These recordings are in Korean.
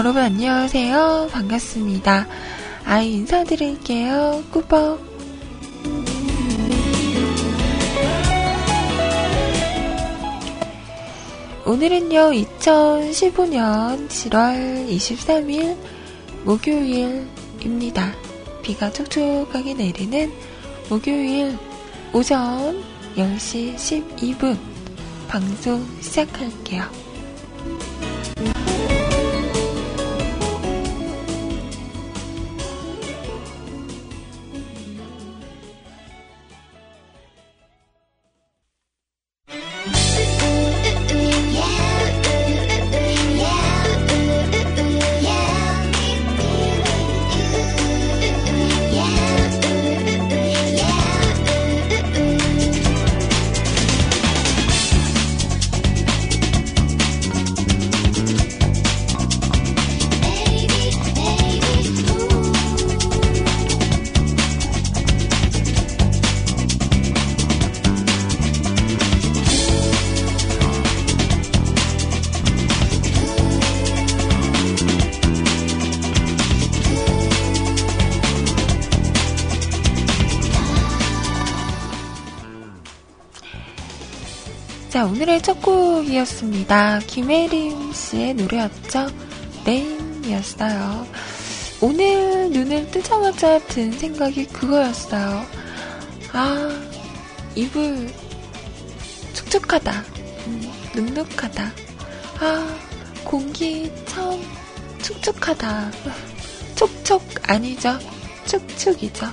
짠! 여러분 안녕하세요. 반갑습니다. 아이 인사드릴게요. 꾸벅. 오늘은요, 2015년 7월 23일 목요일입니다. 비가 촉촉하게 내리는 목요일 오전 10시 12분 방송 시작할게요. 자, 오늘의 첫 곡이었습니다. 김혜림 씨의 노래였죠. 레인이었어요. 오늘 눈을 뜨자마자 든 생각이 그거였어요. 아, 이불 축축하다. 음, 눅눅하다. 아, 공기 참 축축하다. 촉촉 아니죠. 축축이죠.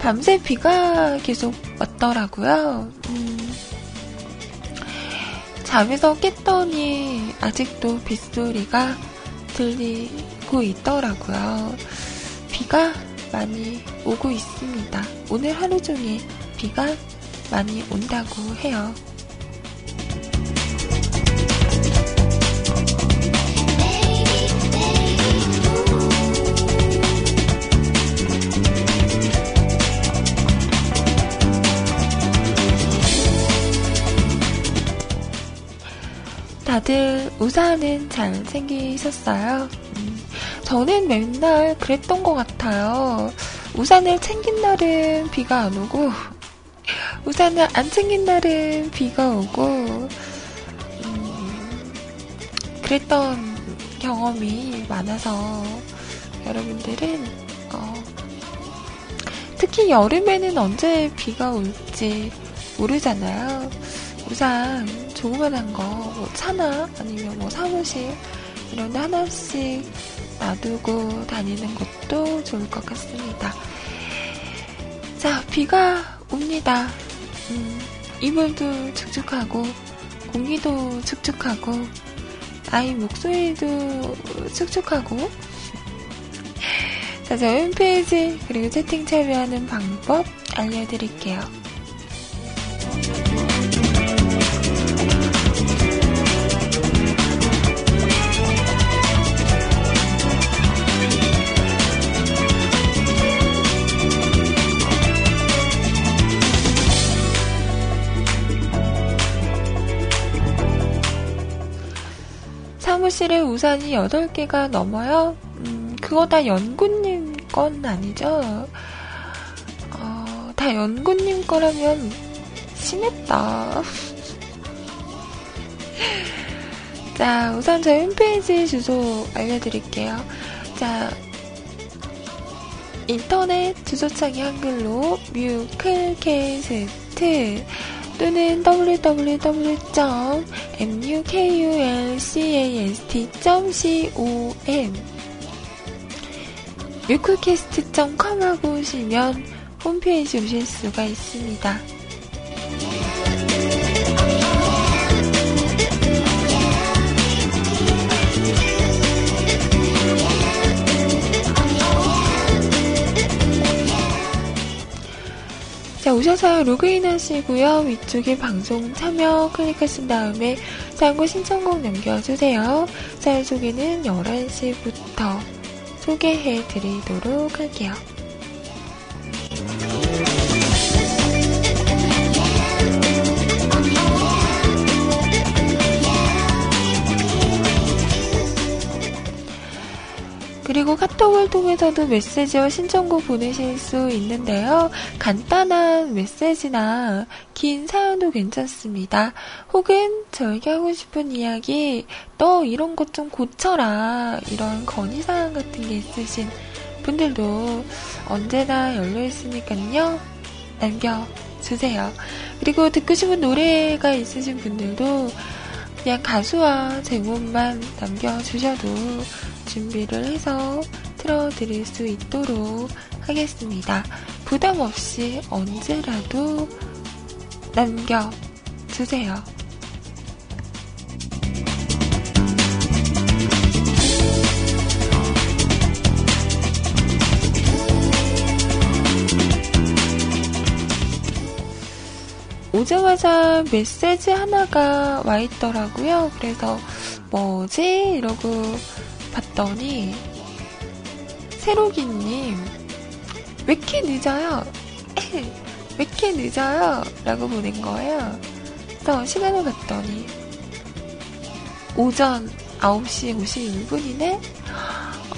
밤새 비가 계속 왔더라고요. 음, 잠에서 깼더니 아직도 빗소리가 들리고 있더라고요. 비가 많이 오고 있습니다. 오늘 하루 종일 비가 많이 온다고 해요. 다들 우산은 잘 챙기셨어요? 음, 저는 맨날 그랬던 것 같아요. 우산을 챙긴 날은 비가 안 오고, 우산을 안 챙긴 날은 비가 오고, 음, 그랬던 경험이 많아서 여러분들은, 어, 특히 여름에는 언제 비가 올지 모르잖아요. 우산 조그만한 거, 뭐 차나 아니면 뭐 사무실 이런 데 하나씩 놔두고 다니는 것도 좋을 것 같습니다. 자, 비가 옵니다. 음, 이불도 축축하고, 공기도 축축하고, 아이 목소리도 축축하고. 자, 저희 홈페이지 그리고 채팅 참여하는 방법 알려드릴게요. 사무실에 우산이 8개가 넘어요? 음, 그거 다 연구님 건 아니죠? 어, 다 연구님 거라면 심했다. 자, 우선 저희 홈페이지 주소 알려드릴게요. 자, 인터넷 주소창에 한글로 뮤클캐스트 또는 www.mukulcast.com 뮤클캐스트.com 하고 오시면 홈페이지 오실 수가 있습니다. 자, 오셔서 로그인 하시고요. 위쪽에 방송 참여 클릭하신 다음에 사고 신청곡 남겨주세요. 사연 소개는 11시부터 소개해 드리도록 할게요. 카톡을 통해서도 메시지와 신청곡 보내실 수 있는데요. 간단한 메시지나 긴 사연도 괜찮습니다. 혹은 저에게 하고 싶은 이야기, 너 이런 것 좀 고쳐라. 이런 건의사항 같은 게 있으신 분들도 언제나 열려있으니까요. 남겨주세요. 그리고 듣고 싶은 노래가 있으신 분들도 그냥 가수와 제목만 남겨주셔도 준비를 해서 틀어드릴 수 있도록 하겠습니다. 부담 없이 언제라도 남겨주세요. 오자마자 메시지 하나가 와 있더라고요. 그래서 뭐지? 이러고 봤더니 새로기님 왜 이렇게 늦어요? 왜 이렇게 늦어요? 라고 보낸 거예요. 그래서 시간을 봤더니 오전 9시 51분이네?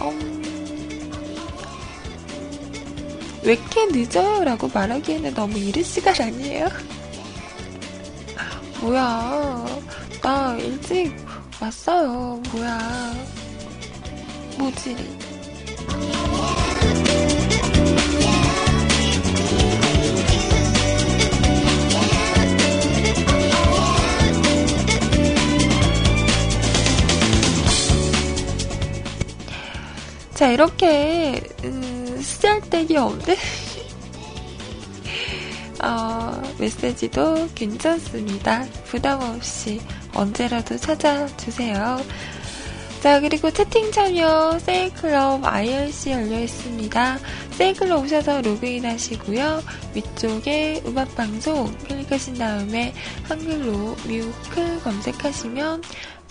음, 왜 이렇게 늦어요? 라고 말하기에는 너무 이른 시간 아니에요? 뭐야. 나 일찍 왔어요. 뭐야. 모질이. 자, 이렇게, 음, 쓰잘데기 없는 어, 메시지도 괜찮습니다. 부담 없이 언제라도 찾아주세요. 자, 그리고 채팅 참여 세일클럽 IRC 열려 있습니다. 세일클럽 오셔서 로그인 하시고요. 위쪽에 음악방송 클릭하신 다음에 한글로 뮤클 검색하시면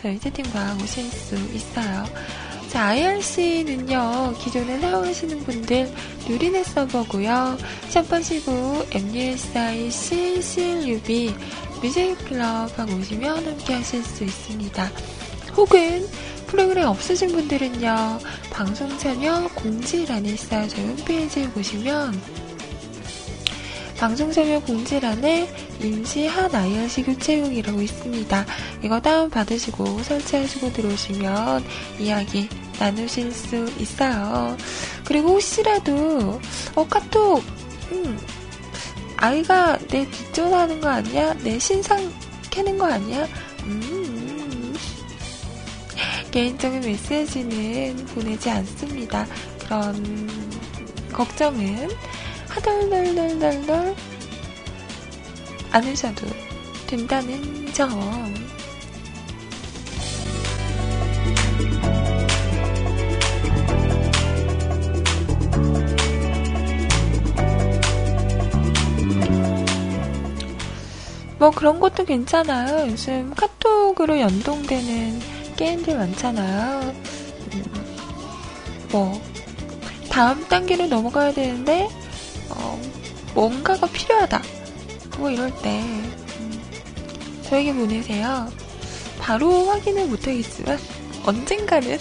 저희 채팅방 오실 수 있어요. 자, IRC는요, 기존에 사용하시는 분들 누리넷 서버고요. 샵하시고 MUSIC CLUB 뮤직클럽 하고 오시면 함께 하실 수 있습니다. 혹은 프로그램 없으신 분들은요, 방송 참여 공지란에 있어요. 저희 홈페이지에 보시면 방송 참여 공지란에 임시 한 IRC 교체용이라고 있습니다. 이거 다운받으시고 설치하시고 들어오시면 이야기 나누실 수 있어요. 그리고 혹시라도 어 카톡 음, 아이가 내 뒷전하는 거 아니야? 내 신상 캐는 거 아니야? 음, 개인적인 메시지는 보내지 않습니다. 그런 걱정은 하덜덜덜덜덜 않으셔도 된다는 점. 뭐 그런 것도 괜찮아요. 요즘 카톡으로 연동되는 게임들 많잖아요. 음, 뭐 다음 단계로 넘어가야 되는데 어, 뭔가가 필요하다. 뭐 이럴 때 음, 저에게 보내세요. 바로 확인을 못하겠지만 언젠가는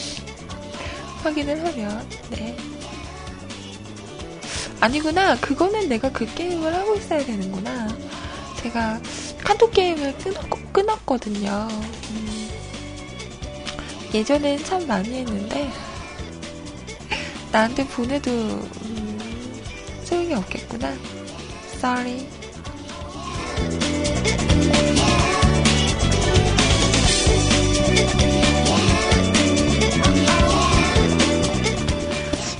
확인을 하면 네. 아니구나. 그거는 내가 그 게임을 하고 있어야 되는구나. 제가 카톡 게임을 끊었, 끊었거든요. 음, 예전엔 참 많이 했는데, 나한테 보내도, 음, 소용이 없겠구나. Sorry.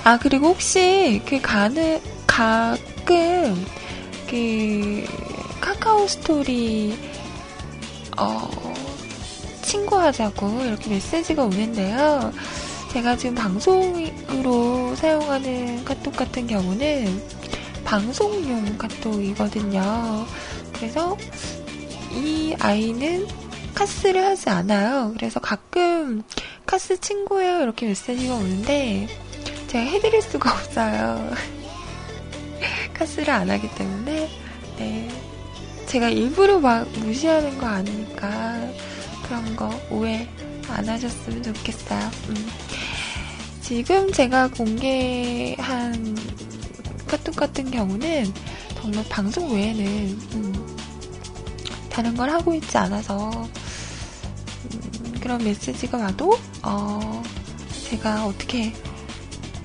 아, 그리고 혹시 그 가는, 가끔, 그, 카카오 스토리 어, 친구하자고 이렇게 메시지가 오는데요. 제가 지금 방송으로 사용하는 카톡 같은 경우는 방송용 카톡이거든요. 그래서 이 아이는 카스를 하지 않아요. 그래서 가끔 카스 친구예요 이렇게 메시지가 오는데 제가 해드릴 수가 없어요. 카스를 안 하기 때문에 네. 제가 일부러 막 무시하는 거 아니니까 그런 거 오해 안 하셨으면 좋겠어요. 음. 지금 제가 공개한 카툰 같은 경우는 정말 방송 외에는 음, 다른 걸 하고 있지 않아서 음, 그런 메시지가 와도 어, 제가 어떻게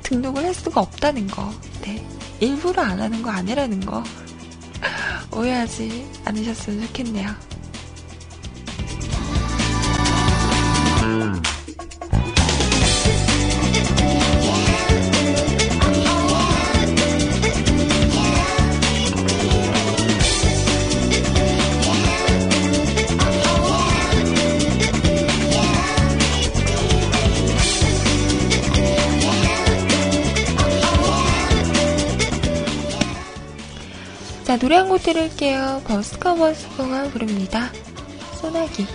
등록을 할 수가 없다는 거, 네. 일부러 안 하는 거 아니라는 거 오해하지 않으셨으면 좋겠네요. 노래 한 곡 들을게요. 버스커 버스커가 부릅니다. 소나기.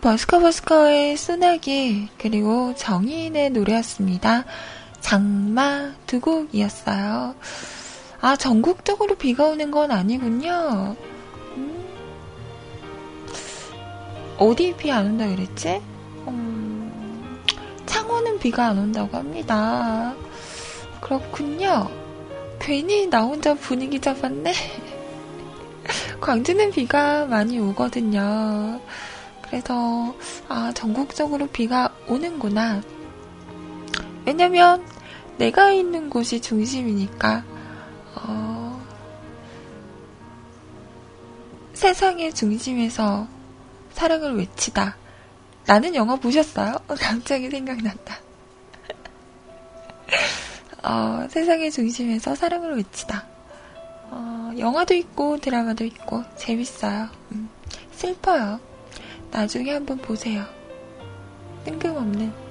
버스커버스커의 소나기 그리고 정인의 노래였습니다. 장마 두 곡이었어요. 아 전국적으로 비가 오는 건 아니군요. 음, 어디 비 안 온다 그랬지? 음, 창원은 비가 안 온다고 합니다. 그렇군요. 괜히 나 혼자 분위기 잡았네. 광주는 비가 많이 오거든요. 그래서 아 전국적으로 비가 오는구나. 왜냐면 내가 있는 곳이 중심이니까 어, 세상의 중심에서 사랑을 외치다. 나는 영화 보셨어요? 갑자기 생각난다. 어, 세상의 중심에서 사랑을 외치다. 어, 영화도 있고 드라마도 있고 재밌어요. 음, 슬퍼요. 나중에 한번 보세요. 뜬금없는.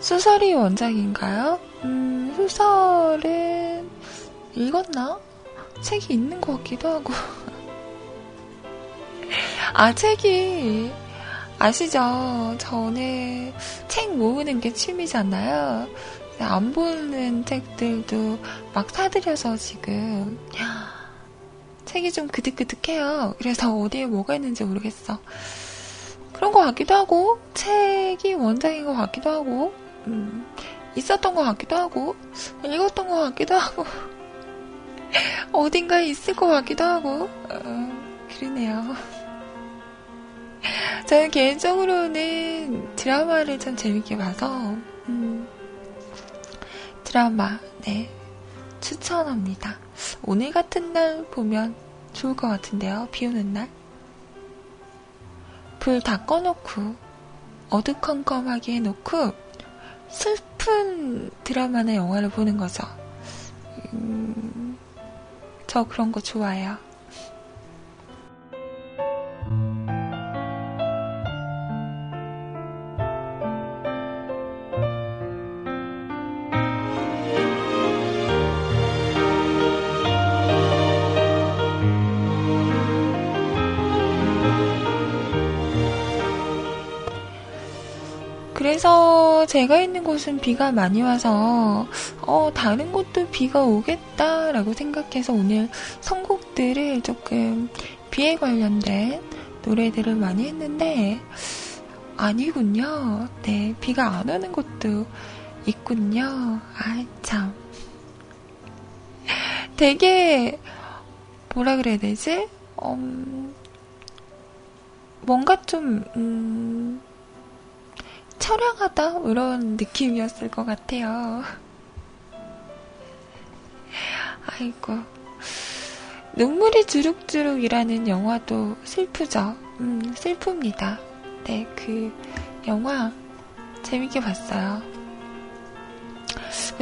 소설이 원작인가요? 음, 소설은 읽었나? 책이 있는 것 같기도 하고. 아, 책이, 아시죠? 저는 책 모으는 게 취미잖아요. 안 보는 책들도 막 사들여서 지금, 책이 좀 그득그득해요. 그래서 어디에 뭐가 있는지 모르겠어. 그런 것 같기도 하고, 책이 원작인 것 같기도 하고, 음, 있었던 것 같기도 하고, 읽었던 것 같기도 하고. 어딘가에 있을 것 같기도 하고, 어, 그러네요. 저는 개인적으로는 드라마를 참 재밌게 봐서, 음, 드라마, 네, 추천합니다. 오늘 같은 날 보면 좋을 것 같은데요. 비 오는 날. 불 다 꺼놓고, 어두컴컴하게 해놓고, 슬픈 드라마나 영화를 보는 거죠. 음, 저 그런 거 좋아해요. 그래서 제가 있는 곳은 비가 많이 와서 어, 다른 곳도 비가 오겠다라고 생각해서 오늘 선곡들을 조금 비에 관련된 노래들을 많이 했는데 아니군요. 네, 비가 안 오는 곳도 있군요. 아, 참. 되게, 뭐라 그래야 되지? 음, 뭔가 좀, 음, 처량하다? 이런 느낌이었을 것 같아요. 아이고. 눈물이 주룩주룩이라는 영화도 슬프죠. 음, 슬픕니다. 네, 그 영화 재밌게 봤어요.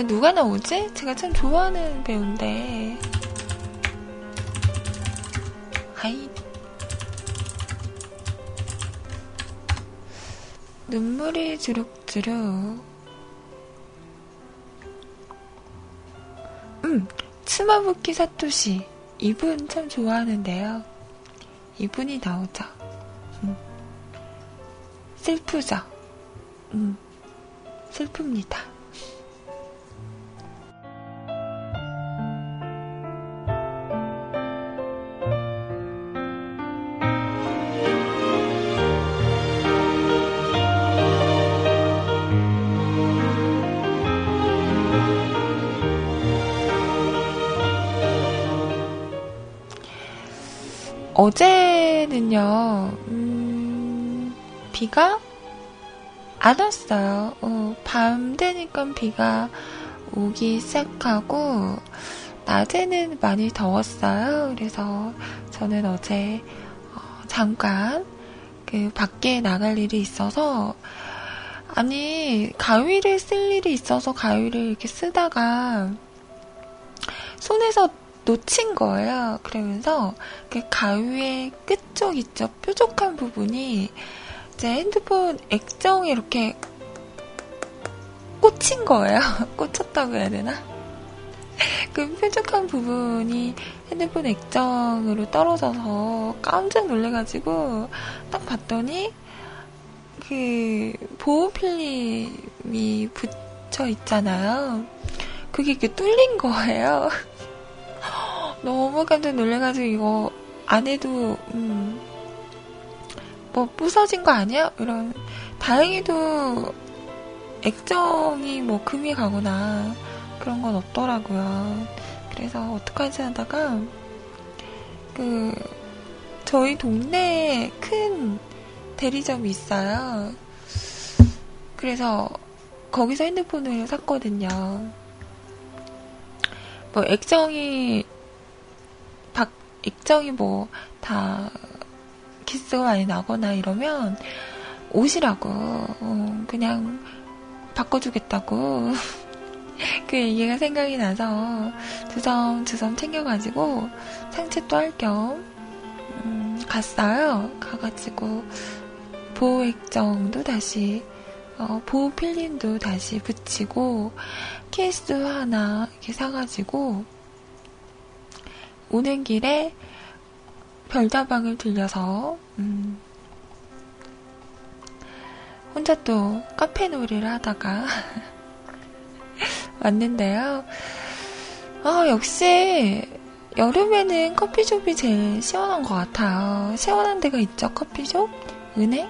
누가 나오지? 제가 참 좋아하는 배우인데. 아이. 눈물이 주룩주룩. 음, 스마부키 사토시. 이분 참 좋아하는데요. 이분이 나오죠. 음. 슬프죠? 음. 슬픕니다. 어제는요, 음, 비가 안 왔어요. 어, 밤 되니까 비가 오기 시작하고, 낮에는 많이 더웠어요. 그래서 저는 어제, 어, 잠깐, 그, 밖에 나갈 일이 있어서, 아니, 가위를 쓸 일이 있어서 가위를 이렇게 쓰다가, 손에서 놓친 거예요. 그러면서 그 가위의 끝쪽 있죠. 뾰족한 부분이 제 핸드폰 액정에 이렇게 꽂힌 거예요. 꽂혔다고 해야 되나? 그 뾰족한 부분이 핸드폰 액정으로 떨어져서 깜짝 놀래가지고 딱 봤더니 그 보호 필름이 붙여 있잖아요. 그게 이렇게 뚫린 거예요. 너무 깜짝 놀래가지고 이거 안 해도 음, 뭐 부서진 거 아니야? 이런 다행히도 액정이 뭐 금이 가거나 그런 건 없더라고요. 그래서 어떡하지 하다가 그 저희 동네에 큰 대리점이 있어요. 그래서 거기서 핸드폰을 샀거든요. 뭐 액정이 액정이 뭐 다 키스가 많이 나거나 이러면 오시라고 어, 그냥 바꿔주겠다고 그 얘기가 생각이 나서 주섬주섬 챙겨가지고 상체도 할겸 음, 갔어요. 가가지고 보호 액정도 다시 어, 보호 필름도 다시 붙이고 케이스 하나 이렇게 사가지고 오는 길에 별다방을 들려서 음, 혼자 또 카페 놀이를 하다가 왔는데요. 아, 역시 여름에는 커피숍이 제일 시원한 것 같아요. 시원한 데가 있죠. 커피숍, 은행,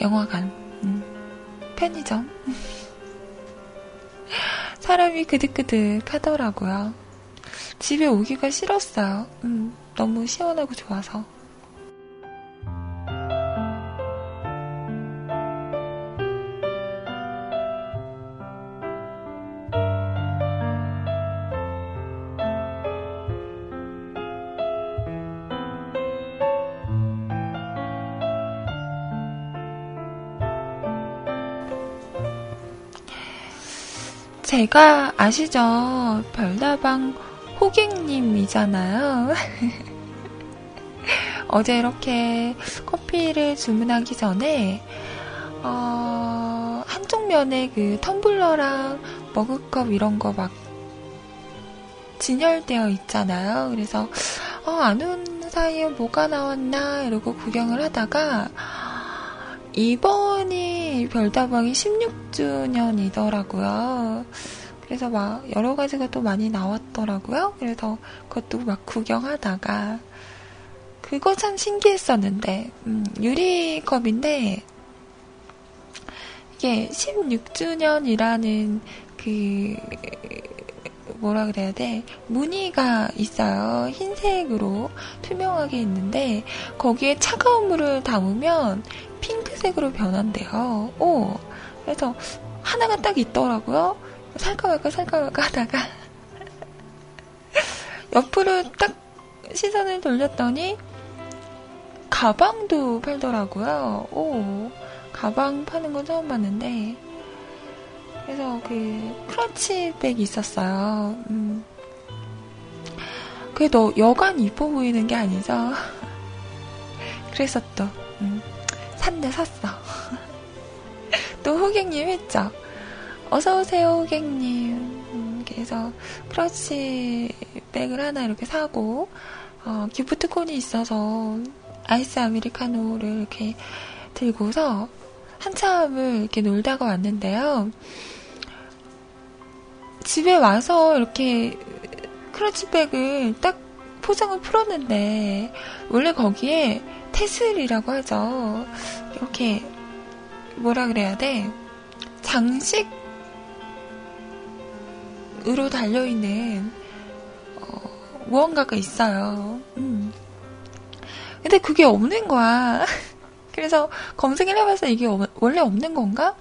영화관, 음, 편의점. 사람이 그득그득 하더라고요. 집에 오기가 싫었어요. 음, 너무 시원하고 좋아서. 제가 아시죠? 별다방 호객님이잖아요. 어제 이렇게 커피를 주문하기 전에 어, 한쪽 면에 그 텀블러랑 머그컵 이런 거 막 진열되어 있잖아요. 그래서 어, 안 온 사이에 뭐가 나왔나 이러고 구경을 하다가 이번이 별다방이 16주년이더라고요. 그래서 막 여러 가지가 또 많이 나왔더라고요. 그래서 그것도 막 구경하다가 그거 참 신기했었는데 음, 유리컵인데 이게 16주년이라는 그 뭐라 그래야 돼? 무늬가 있어요. 흰색으로 투명하게 있는데 거기에 차가운 물을 담으면 핑크색으로 변한대요. 오, 그래서 하나가 딱 있더라고요. 살까 말까 살까 말까 하다가 옆으로 딱 시선을 돌렸더니 가방도 팔더라고요. 오, 가방 파는 건 처음 봤는데 그래서 그 크러치백이 있었어요. 음. 그래도 여간 이뻐 보이는 게 아니죠. 그래서 또 음. 산대 샀어. 또 호객님 했죠. 어서오세요, 호객님. 음, 그래서 크러치백을 하나 이렇게 사고, 어, 기프트콘이 있어서 아이스 아메리카노를 이렇게 들고서 한참을 이렇게 놀다가 왔는데요. 집에 와서 이렇게 크러치백을 딱 포장을 풀었는데 원래 거기에 테슬이라고 하죠. 이렇게 뭐라 그래야 돼? 장식으로 달려있는 어, 무언가가 있어요. 음. 근데 그게 없는 거야. 그래서 검색을 해봐서 이게 원래 없는 건가?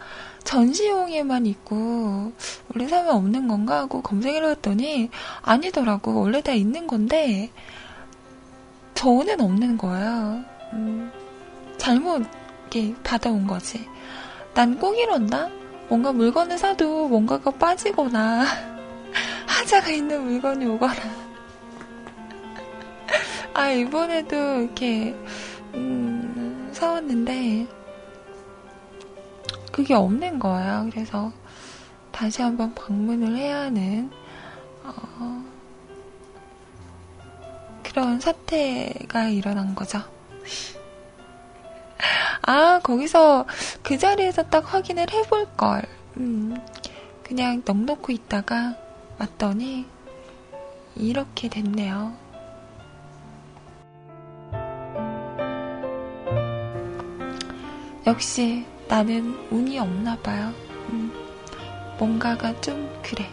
전시용에만 있고 원래 사면 없는 건가 하고 검색을 해봤더니 아니더라고. 원래 다 있는 건데 저는 없는 거야 음, 잘못 이렇게 받아온 거지. 난 꼭 이런다? 뭔가 물건을 사도 뭔가가 빠지거나 하자가 있는 물건이 오거나. 아 이번에도 이렇게 음, 사왔는데 그게 없는 거예요. 그래서 다시 한번 방문을 해야 하는 어, 그런 사태가 일어난 거죠. 아, 거기서 그 자리에서 딱 확인을 해볼 걸. 음, 그냥 넉넉히 있다가 왔더니 이렇게 됐네요. 역시 나는 운이 없나 봐요. 음, 뭔가가 좀 그래.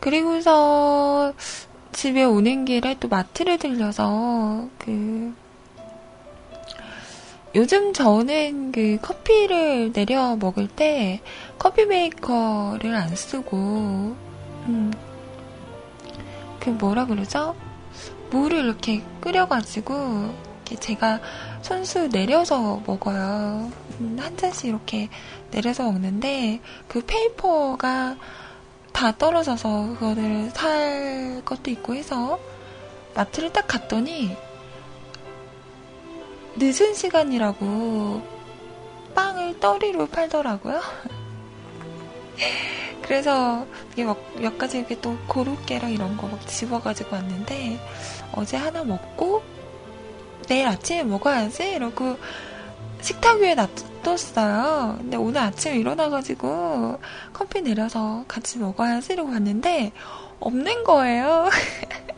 그리고서 집에 오는 길에 또 마트를 들려서 그 요즘 저는 그 커피를 내려 먹을 때 커피 메이커를 안 쓰고 음, 그 뭐라 그러죠? 물을 이렇게 끓여가지고 이렇게 제가 손수 내려서 먹어요. 음, 한 잔씩 이렇게 내려서 먹는데 그 paper가 다 떨어져서 그거를 살 것도 있고 해서 마트를 딱 갔더니 늦은 시간이라고 빵을 떨이로 팔더라고요. 그래서 이게 막 몇 가지 이렇게 또 고로케랑 이런 거 막 집어가지고 왔는데 어제 하나 먹고 내일 아침에 먹어야지 이러고 식탁 위에 놔뒀어요. 근데 오늘 아침에 일어나가지고 커피 내려서 같이 먹어야지 이러고 갔는데 없는 거예요.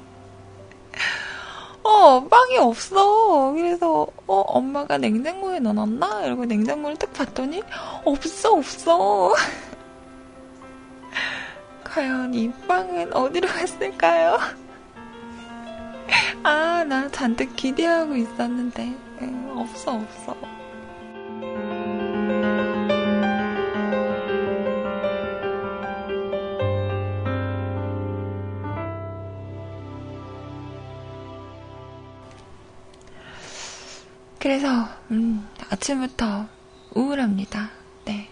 어, 빵이 없어. 그래서, 어, 엄마가 냉장고에 넣어놨나? 이러고 냉장고를 딱 봤더니, 없어, 없어. 과연 이 빵은 어디로 갔을까요? 아, 나 잔뜩 기대하고 있었는데, 에, 없어, 없어. 그래서 음, 아침부터 우울합니다. 네.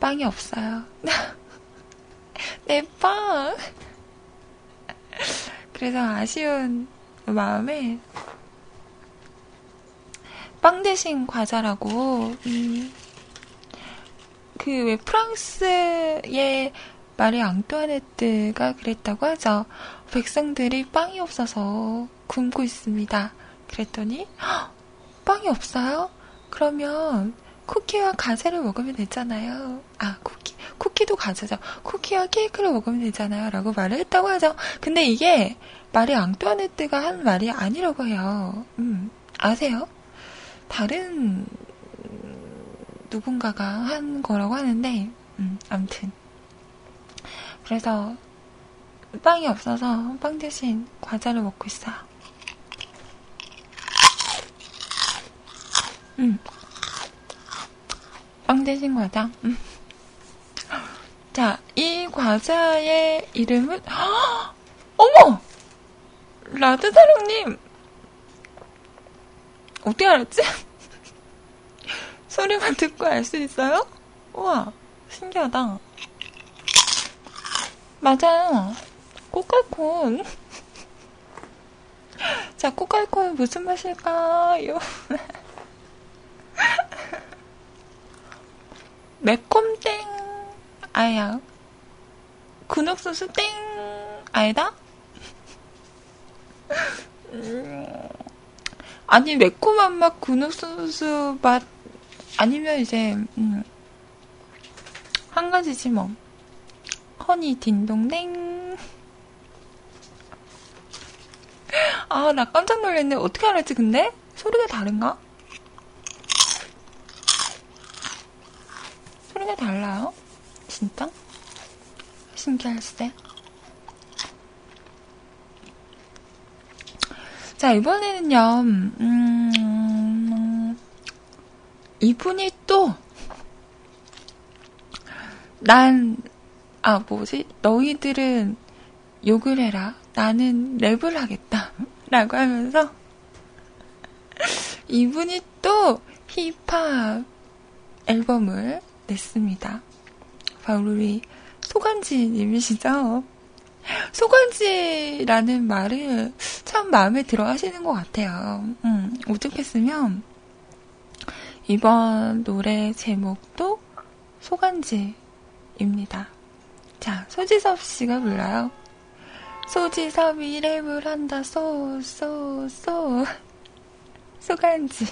빵이 없어요. 내 빵! 그래서 아쉬운 마음에 빵 대신 과자라고, 음, 그왜 프랑스의 마리 앙뚜아네트가 그랬다고 하죠. 백성들이 빵이 없어서 굶고 있습니다. 그랬더니, 빵이 없어요? 그러면 쿠키와 과자를 먹으면 되잖아요. 아, 쿠키, 쿠키도 과자죠. 쿠키와 케이크를 먹으면 되잖아요. 라고 말을 했다고 하죠. 근데 이게 말이 앙뚜아네트가 한 말이 아니라고 해요. 음, 아세요? 다른 누군가가 한 거라고 하는데, 음, 암튼. 그래서 빵이 없어서 빵 대신 과자를 먹고 있어요. 음. 빵 대신 과자. 음. 자, 이 과자의 이름은, 허! 어머! 라드사령님! 어떻게 알았지? 소리만 듣고 알 수 있어요? 우와, 신기하다. 맞아요. 꼬깔콘. 자, 꼬깔콘 무슨 맛일까요? 매콤땡. 아야. 근육소스 땡. 아니다? 음. 아니, 매콤한 맛, 근육소스 맛, 아니면 이제, 음, 한 가지지 뭐. 허니 딩동댕. 아, 나 깜짝 놀랐네. 어떻게 알았지, 근데? 소리가 다른가? 소리가 달라요? 진짜? 신기할세. 자, 이번에는요, 음, 이분이 또, 난, 아, 뭐지? 너희들은 욕을 해라. 나는 랩을 하겠다. 라고 하면서, 이분이 또 힙합 앨범을 냈습니다. 바로 우리 소간지님이시죠? 소간지라는 말을 참 마음에 들어 하시는 것 같아요. 음, 오죽했으면 이번 노래 제목도 소간지입니다. 자, 소지섭 씨가 불러요. 소지섭이 랩을 한다, 소, 소, 소. 소간지.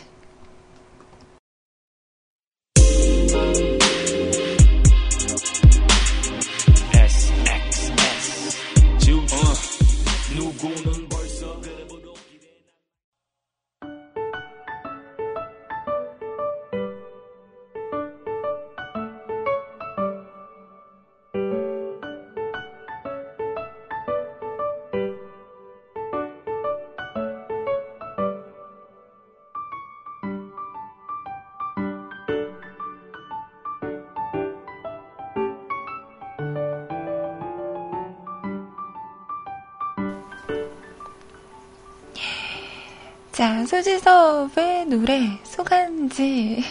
누구 자, 소지섭의 노래, 소간지.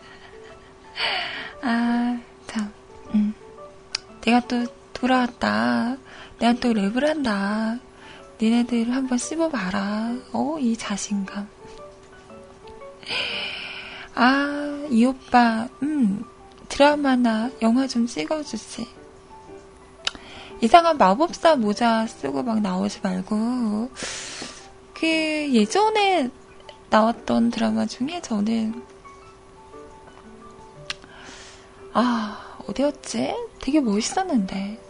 아, 참, 음. 내가 또 돌아왔다. 내가 또 랩을 한다. 니네들 한번 씹어봐라. 어, 이 자신감. 아, 이 오빠, 음, 드라마나 영화 좀 찍어주지. 이상한 마법사 모자 쓰고 막 나오지 말고, 그 예전에 나왔던 드라마 중에 저는 아 어디였지? 되게 멋있었는데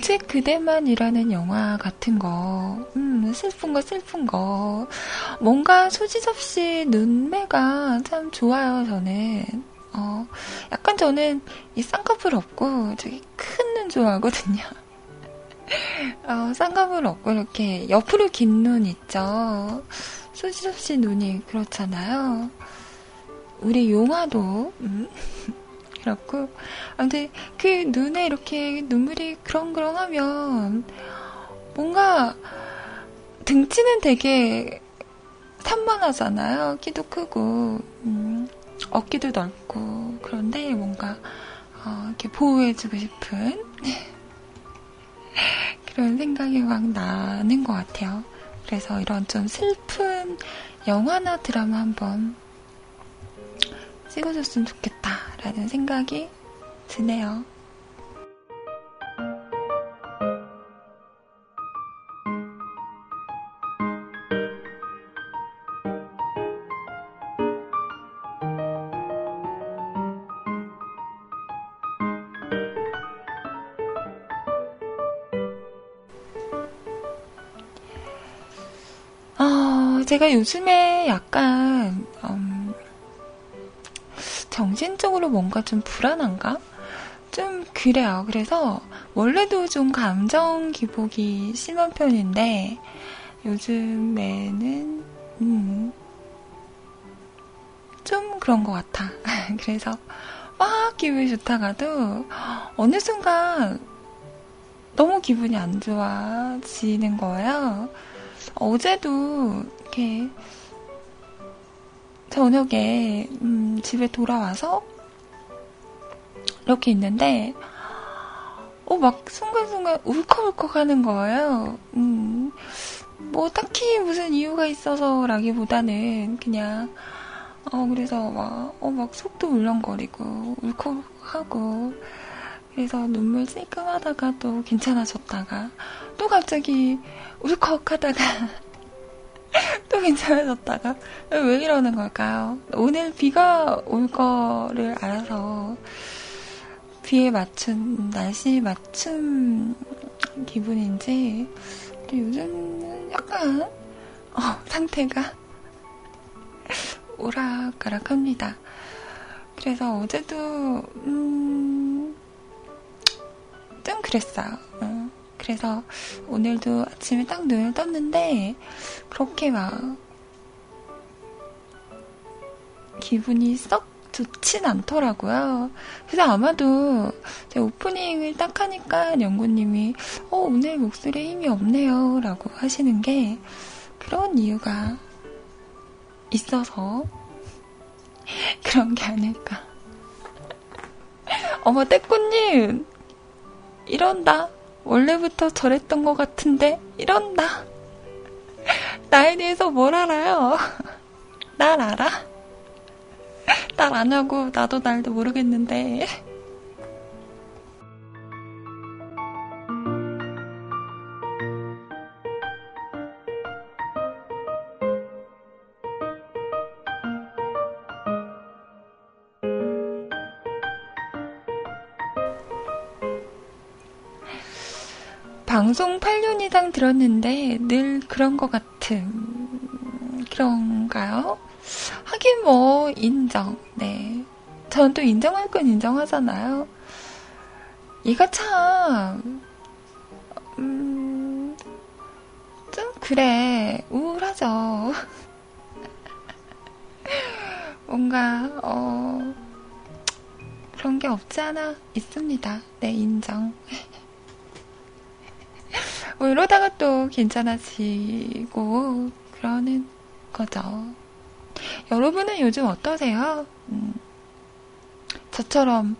오직 그대만이라는 영화 같은 거, 음, 슬픈 거, 슬픈 거. 뭔가 소지섭 씨 눈매가 참 좋아요, 저는. 어, 약간 저는 이 쌍꺼풀 없고, 저기 큰 눈 좋아하거든요. 어, 쌍꺼풀 없고, 이렇게 옆으로 긴 눈 있죠. 소지섭 씨 눈이 그렇잖아요. 우리 용화도, 음, 그렇고. 아무튼 그 눈에 이렇게 눈물이 그렁그렁하면 뭔가 등치는 되게 산만하잖아요. 키도 크고, 음, 어깨도 넓고, 그런데 뭔가, 어, 이렇게 보호해주고 싶은 그런 생각이 막 나는 것 같아요. 그래서 이런 좀 슬픈 영화나 드라마 한번 찍어줬으면 좋겠다 라는 생각이 드네요. 제가 요즘에 약간 정신적으로 뭔가 좀 불안한가? 좀 그래요. 그래서 원래도 좀 감정 기복이 심한 편인데 요즘에는 음, 좀 그런 것 같아. 그래서 막 기분이 좋다가도 어느 순간 너무 기분이 안 좋아지는 거예요. 어제도 이렇게 저녁에 음, 집에 돌아와서 이렇게 있는데 어, 막 순간순간 울컥울컥 하는 거예요. 음, 뭐 딱히 무슨 이유가 있어서라기보다는 그냥 어, 그래서 막, 어, 막 속도 울렁거리고 울컥하고 그래서 눈물 찔끔하다가 또 괜찮아졌다가 또 갑자기 울컥하다가 또 괜찮아졌다가 왜 이러는 걸까요? 오늘 비가 올 거를 알아서 비에 맞춘 날씨 맞춤 기분인지 요즘은 약간 어, 상태가 오락가락합니다. 그래서 어제도 음, 좀 그랬어요. 어. 그래서 오늘도 아침에 딱 눈을 떴는데 그렇게 막 기분이 썩 좋진 않더라고요. 그래서 아마도 오프닝을 딱 하니까 연구님이 어, 오늘 목소리에 힘이 없네요 라고 하시는 게 그런 이유가 있어서 그런 게 아닐까. 어머, 떼꾸님! 이런다. 원래부터 저랬던 것 같은데 이런다. 나에 대해서 뭘 알아요? 날 알아? 날안 하고 나도 날도 모르겠는데. 방송 8년 이상 들었는데 늘 그런 것 같은 그런가요? 하긴 뭐 인정. 네. 저는 또 인정할 건 인정하잖아요. 이가 참 음, 좀 그래 우울하죠. 뭔가 어 그런 게 없지 않아 있습니다. 네 인정. 뭐 이러다가 또 괜찮아지고 그러는 거죠. 여러분은 요즘 어떠세요? 음, 저처럼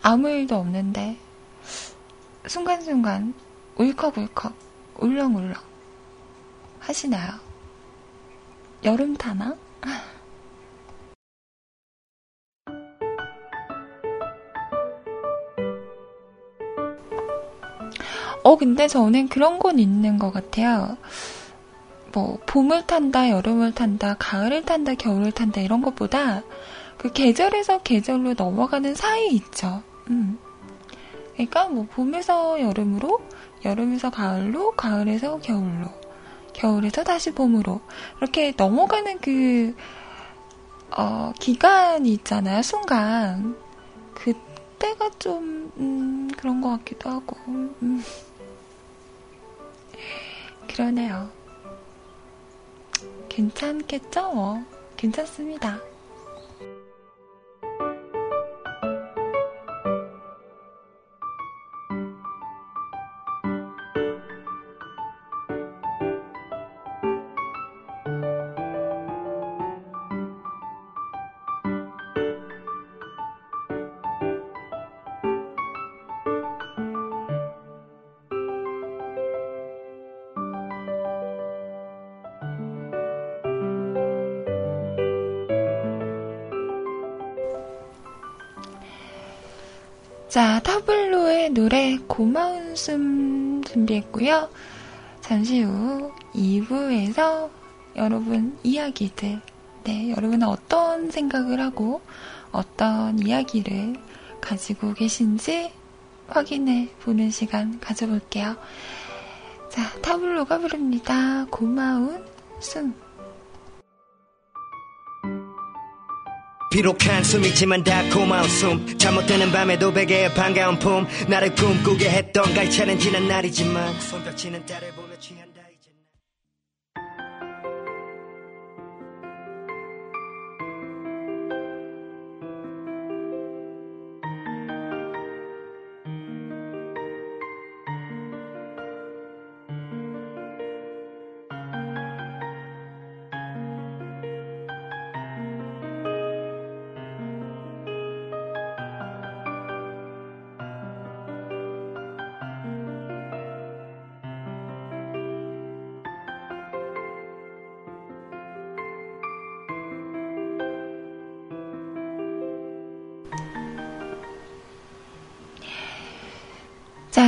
아무 일도 없는데 순간순간 울컥울컥 울렁울렁 하시나요? 여름 타나? 어, 근데 저는 그런 건 있는 것 같아요. 뭐, 봄을 탄다, 여름을 탄다, 가을을 탄다, 겨울을 탄다, 이런 것보다 그 계절에서 계절로 넘어가는 사이 있죠. 음. 그러니까 뭐, 봄에서 여름으로, 여름에서 가을로, 가을에서 겨울로, 겨울에서 다시 봄으로, 이렇게 넘어가는 그, 어, 기간이 있잖아요, 순간. 그때가 좀, 음, 그런 것 같기도 하고, 음. 그러네요. 괜찮겠죠? 뭐. 괜찮습니다. 의 노래 고마운 숨 준비했고요. 잠시 후 2부에서 여러분 이야기들, 네, 여러분은 어떤 생각을 하고 어떤 이야기를 가지고 계신지 확인해 보는 시간 가져볼게요. 자, 타블로가 부릅니다. 고마운 숨. 비록 한숨이지만 다 고마운 숨. 잘못되는 밤에도 베개에 반가운 품. 나를 꿈꾸게 했던 갈차는 지난 날이지만 손뼉치는 딸을 보며 취한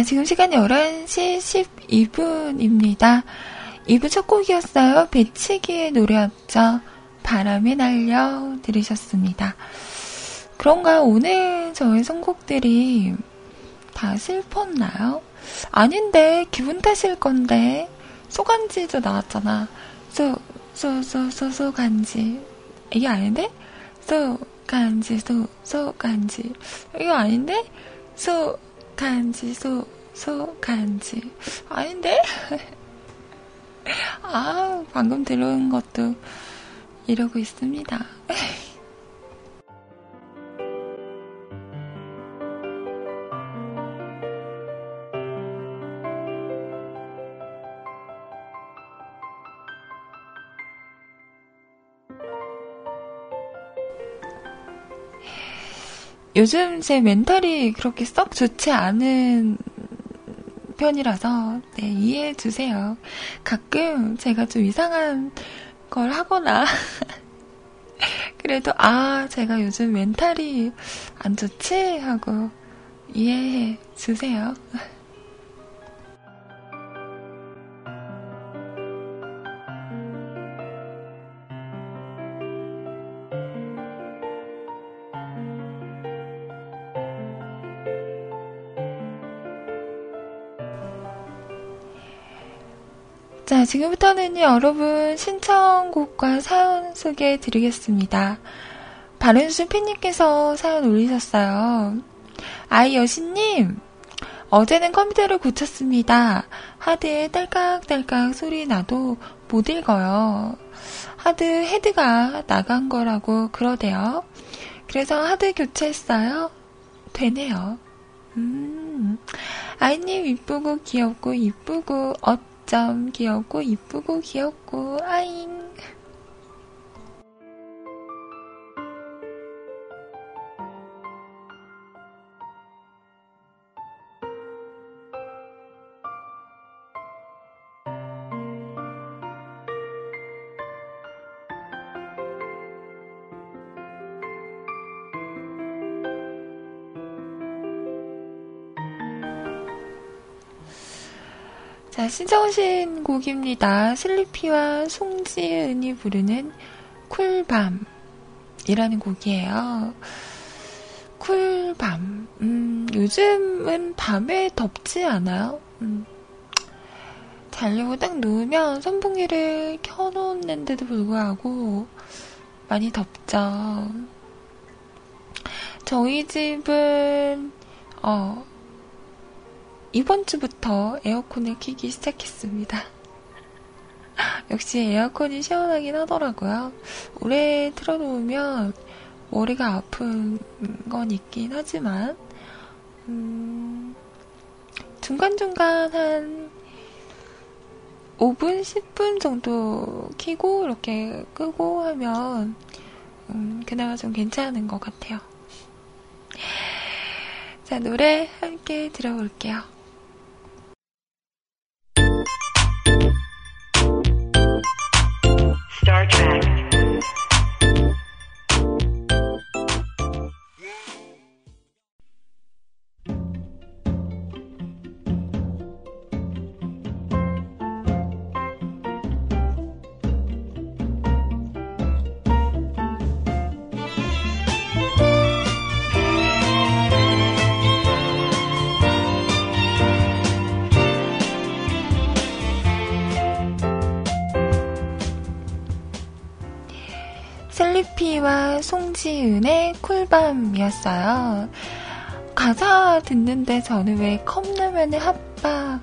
지금 시간이 11시 12분입니다. 2부 첫 곡이었어요. 배치기의 노래였죠. 바람에 날려 들으셨습니다. 그런가요? 오늘 저의 선곡들이 다 슬펐나요? 아닌데, 기분 탓일 건데. 소간지도 나왔잖아. 소, 소, 소, 소, 소간지. 이게 아닌데? 소간지, 소, 소간지. 이거 아닌데? 소, 간지, 소, 소, 간지. 아닌데? 아, 방금 들어온 것도 이러고 있습니다. 요즘 제 멘탈이 그렇게 썩 좋지 않은 편이라서 네, 이해해 주세요. 가끔 제가 좀 이상한 걸 하거나 그래도 아 제가 요즘 멘탈이 안 좋지 하고 이해해 주세요. 자, 지금부터는 여러분 신청곡과 사연 소개해 드리겠습니다. 바른수 팬님께서 사연 올리셨어요. 아이 여신님, 어제는 컴퓨터를 고쳤습니다. 하드에 딸깍딸깍 소리 나도 못 읽어요. 하드 헤드가 나간 거라고 그러대요. 그래서 하드 교체했어요. 되네요. 음, 아이님 이쁘고 귀엽고 이쁘고 어 점 귀엽고 이쁘고 귀엽고 아잉 자, 신청하신 곡입니다. 슬리피와 송지은이 부르는 쿨밤이라는 곡이에요. 쿨밤. 음, 요즘은 밤에 덥지 않아요? 음, 자려고 딱 누우면 선풍기를 켜놓는데도 불구하고 많이 덥죠. 저희 집은, 어, 이번 주부터 에어컨을 키기 시작했습니다. 역시 에어컨이 시원하긴 하더라고요. 오래 틀어놓으면 머리가 아픈 건 있긴 하지만, 음, 중간중간 한 5분, 10분 정도 키고 이렇게 끄고 하면, 음, 그나마 좀 괜찮은 것 같아요. 자, 노래 함께 들어볼게요. Star Trek. 김시은의 쿨밤이었어요. 가사 듣는데 저는 왜 컵라면의 핫바가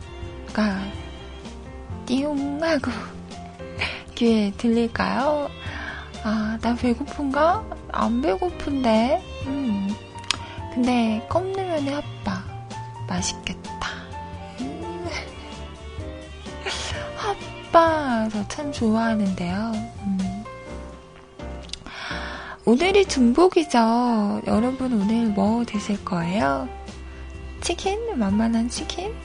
띠용 하고 귀에 들릴까요? 아, 나 배고픈가? 안 배고픈데. 음. 근데 컵라면의 핫바 맛있겠다. 음. 핫바 저 참 좋아하는데요. 음. 오늘이 중복이죠. 여러분 오늘 뭐 드실 거예요? 치킨? 만만한 치킨?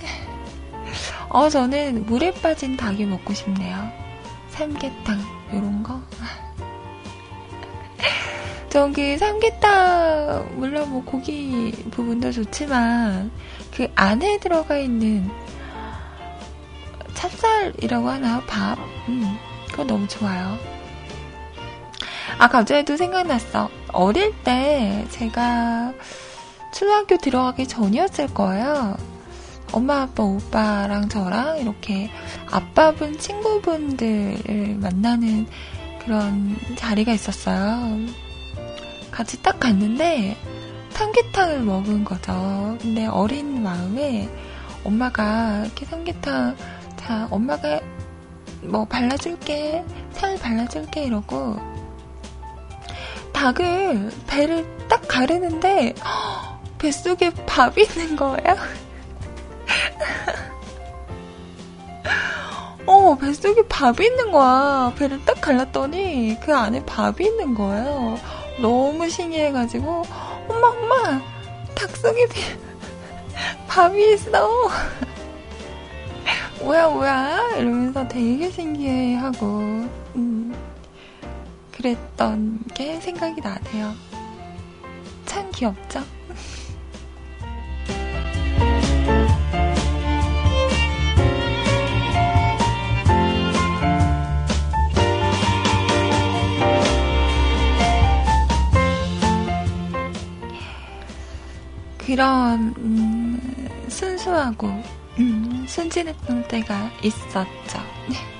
어, 저는 물에 빠진 닭이 먹고 싶네요. 삼계탕, 요런 거. 저기 삼계탕, 물론 뭐 고기 부분도 좋지만, 그 안에 들어가 있는 찹쌀이라고 하나? 밥? 음, 그거 너무 좋아요. 아, 갑자기 또 생각났어. 어릴 때 제가 초등학교 들어가기 전이었을 거예요. 엄마, 아빠, 오빠랑 저랑 이렇게 아빠분 친구분들을 만나는 그런 자리가 있었어요. 같이 딱 갔는데 삼계탕을 먹은 거죠. 근데 어린 마음에 엄마가 이렇게 삼계탕, 자, 엄마가 뭐 발라줄게, 살 발라줄게 이러고 닭을 배를 딱 가르는데 뱃속에 밥이 있는 거예요. 어, 뱃속에 밥이 있는 거야. 배를 딱 갈랐더니 그 안에 밥이 있는 거예요. 너무 신기해가지고 엄마 엄마 닭 속에 밥이 있어. 뭐야 뭐야 이러면서 되게 신기해하고 음. 그랬던 게 생각이 나네요. 참 귀엽죠? 그런 음, 순수하고 음, 순진했던 때가 있었죠.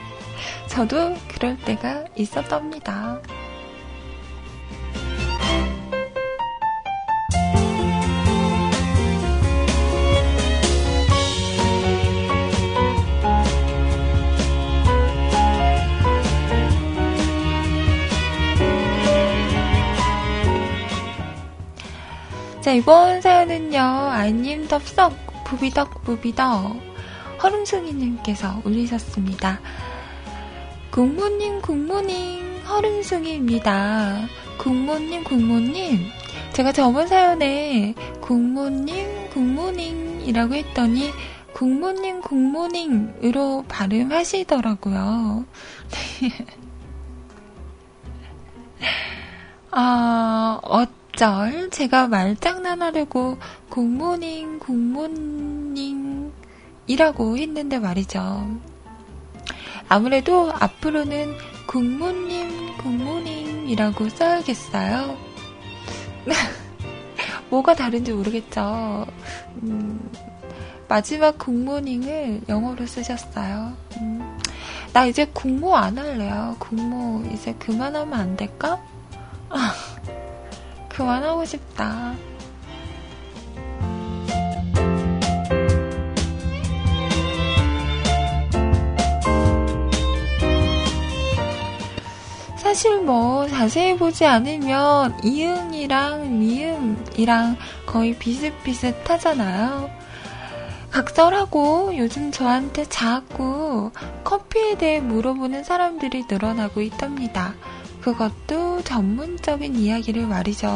저도 그럴 때가 있었답니다. 자, 이번 사연은요, 아님 덥석, 부비덕, 부비덕, 허름숭이님께서 올리셨습니다. 국모님, 국모님, 허름숭이입니다. 국모님, 국모님. 제가 저번 사연에 국모님, 국모님이라고 했더니 국모님, 국모님으로 발음하시더라고요. 아, 어쩔 제가 말장난하려고 국모님, 국모님이라고 했는데 말이죠. 아무래도 앞으로는 국모님, 국모님이라고 써야겠어요. 뭐가 다른지 모르겠죠. 음, 마지막 국모닝을 영어로 쓰셨어요. 음, 나 이제 국모 안 할래요. 국모 이제 그만하면 안 될까? 아, 그만하고 싶다. 사실 뭐 자세히 보지 않으면 이응이랑 미음이랑 거의 비슷비슷하잖아요. 각설하고 요즘 저한테 자꾸 커피에 대해 물어보는 사람들이 늘어나고 있답니다. 그것도 전문적인 이야기를 말이죠.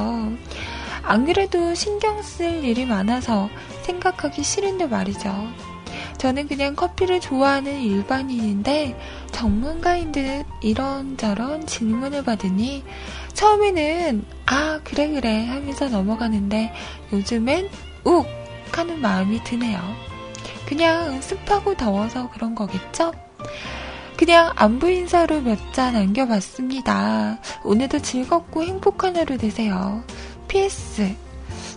안 그래도 신경 쓸 일이 많아서 생각하기 싫은데 말이죠. 저는 그냥 커피를 좋아하는 일반인인데 전문가인 듯 이런저런 질문을 받으니 처음에는 아 그래 그래 하면서 넘어가는데 요즘엔 욱 하는 마음이 드네요. 그냥 습하고 더워서 그런 거겠죠? 그냥 안부 인사로 몇자 남겨봤습니다. 오늘도 즐겁고 행복한 하루 되세요. PS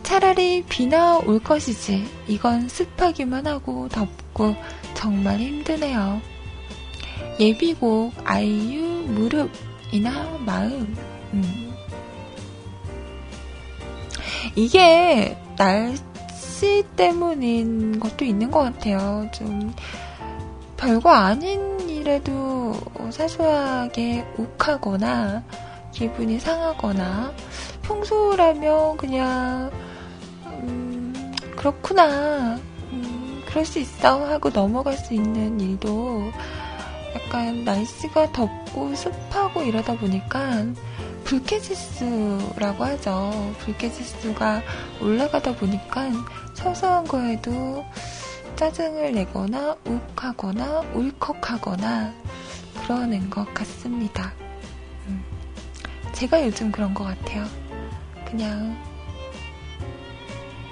차라리 비나 올 것이지. 이건 습하기만 하고 덥고 정말 힘드네요. 예비곡 아이유 무릎이나 마음. 음. 이게 날씨 때문인 것도 있는 것 같아요. 좀 별거 아닌 일에도 사소하게 욱하거나 기분이 상하거나 평소라면 그냥 음, 그렇구나 음, 그럴 수 있어 하고 넘어갈 수 있는 일도 약간 날씨가 덥고 습하고 이러다 보니까 불쾌지수라고 하죠. 불쾌지수가 올라가다 보니까 서서한 거에도 짜증을 내거나 욱하거나 울컥하거나 그러는 것 같습니다. 음. 제가 요즘 그런 것 같아요. 그냥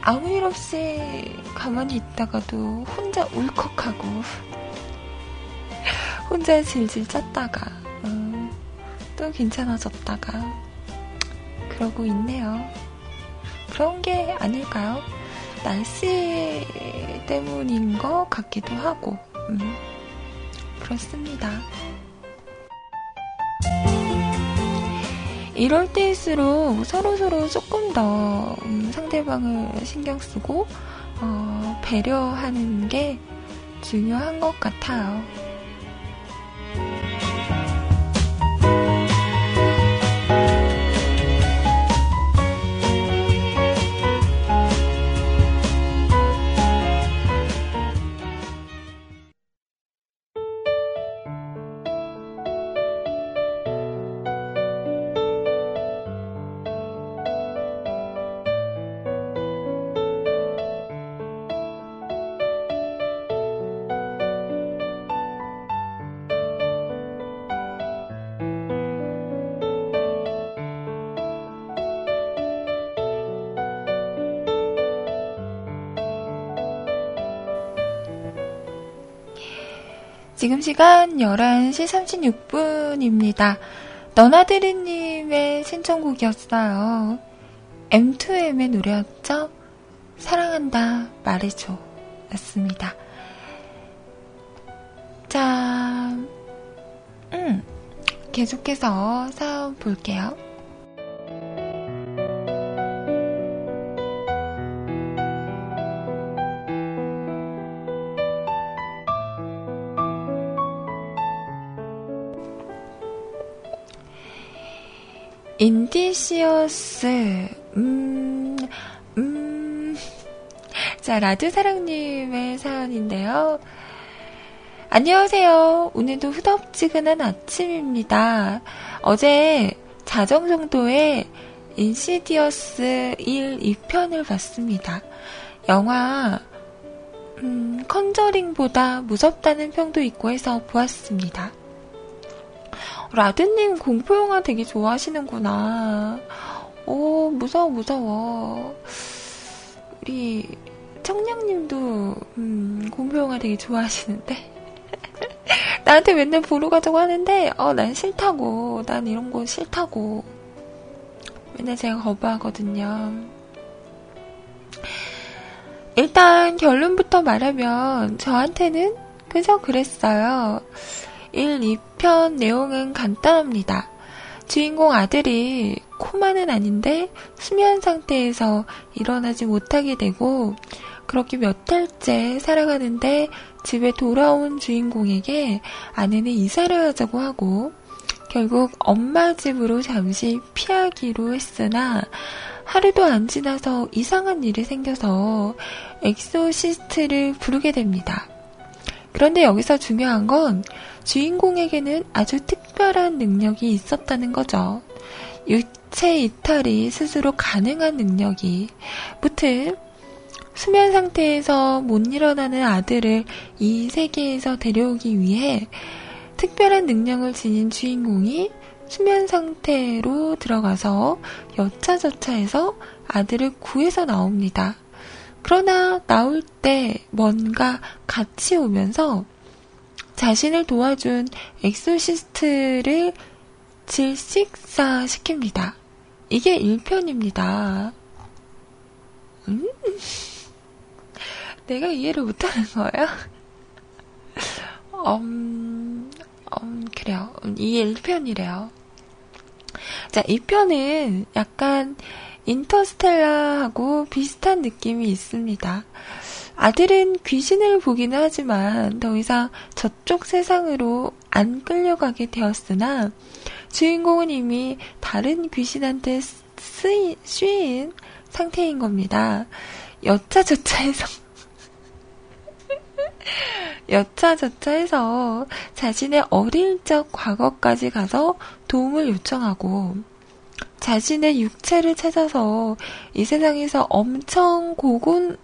아무 일 없이 가만히 있다가도 혼자 울컥하고 혼자 질질 짰다가 음, 또 괜찮아졌다가 그러고 있네요. 그런 게 아닐까요? 날씨 때문인 것 같기도 하고, 음, 그렇습니다. 이럴 때일수록 서로서로 조금 더 음, 상대방을 신경 쓰고, 어, 배려하는 게 중요한 것 같아요. 지금 시간 11시 36분입니다. 너나드리님의 신청곡이었어요. M2M의 노래였죠? 사랑한다 말해줘 였습니다. 자, 음, 계속해서 사연 볼게요. 인디시어스, 음, 음. 자, 라드사랑님의 사연인데요. 안녕하세요. 오늘도 후덥지근한 아침입니다. 어제 자정 정도에 인시디어스 1, 2편을 봤습니다. 영화, 음, 컨저링보다 무섭다는 평도 있고 해서 보았습니다. 라드님 공포 영화 되게 좋아하시는구나. 오, 무서워, 무서워. 우리 청량님도 음, 공포 영화 되게 좋아하시는데. 나한테 맨날 보러 가자고 하는데, 어, 난 싫다고. 난 이런 거 싫다고. 맨날 제가 거부하거든요. 일단 결론부터 말하면 저한테는 그저 그랬어요. 1, 2편 내용은 간단합니다. 주인공 아들이 코마는 아닌데 수면 상태에서 일어나지 못하게 되고 그렇게 몇 달째 살아가는데 집에 돌아온 주인공에게 아내는 이사를 하자고 하고 결국 엄마 집으로 잠시 피하기로 했으나 하루도 안 지나서 이상한 일이 생겨서 엑소시스트를 부르게 됩니다. 그런데 여기서 중요한 건 주인공에게는 아주 특별한 능력이 있었다는 거죠. 유체 이탈이 스스로 가능한 능력이. 무튼, 수면 상태에서 못 일어나는 아들을 이 세계에서 데려오기 위해 특별한 능력을 지닌 주인공이 수면 상태로 들어가서 여차저차해서 아들을 구해서 나옵니다. 그러나 나올 때 뭔가 같이 오면서 자신을 도와준 엑소시스트를 질식사 시킵니다. 이게 1편입니다. 음? 내가 이해를 못하는 거예요? 음, 음, 그래요. 이게 1편이래요. 자, 2편은 약간 인터스텔라하고 비슷한 느낌이 있습니다. 아들은 귀신을 보기는 하지만 더 이상 저쪽 세상으로 안 끌려가게 되었으나 주인공은 이미 다른 귀신한테 쓰인, 쉰 상태인 겁니다. 여차저차해서 여차저차해서 자신의 어릴 적 과거까지 가서 도움을 요청하고 자신의 육체를 찾아서 이 세상에서 엄청 고군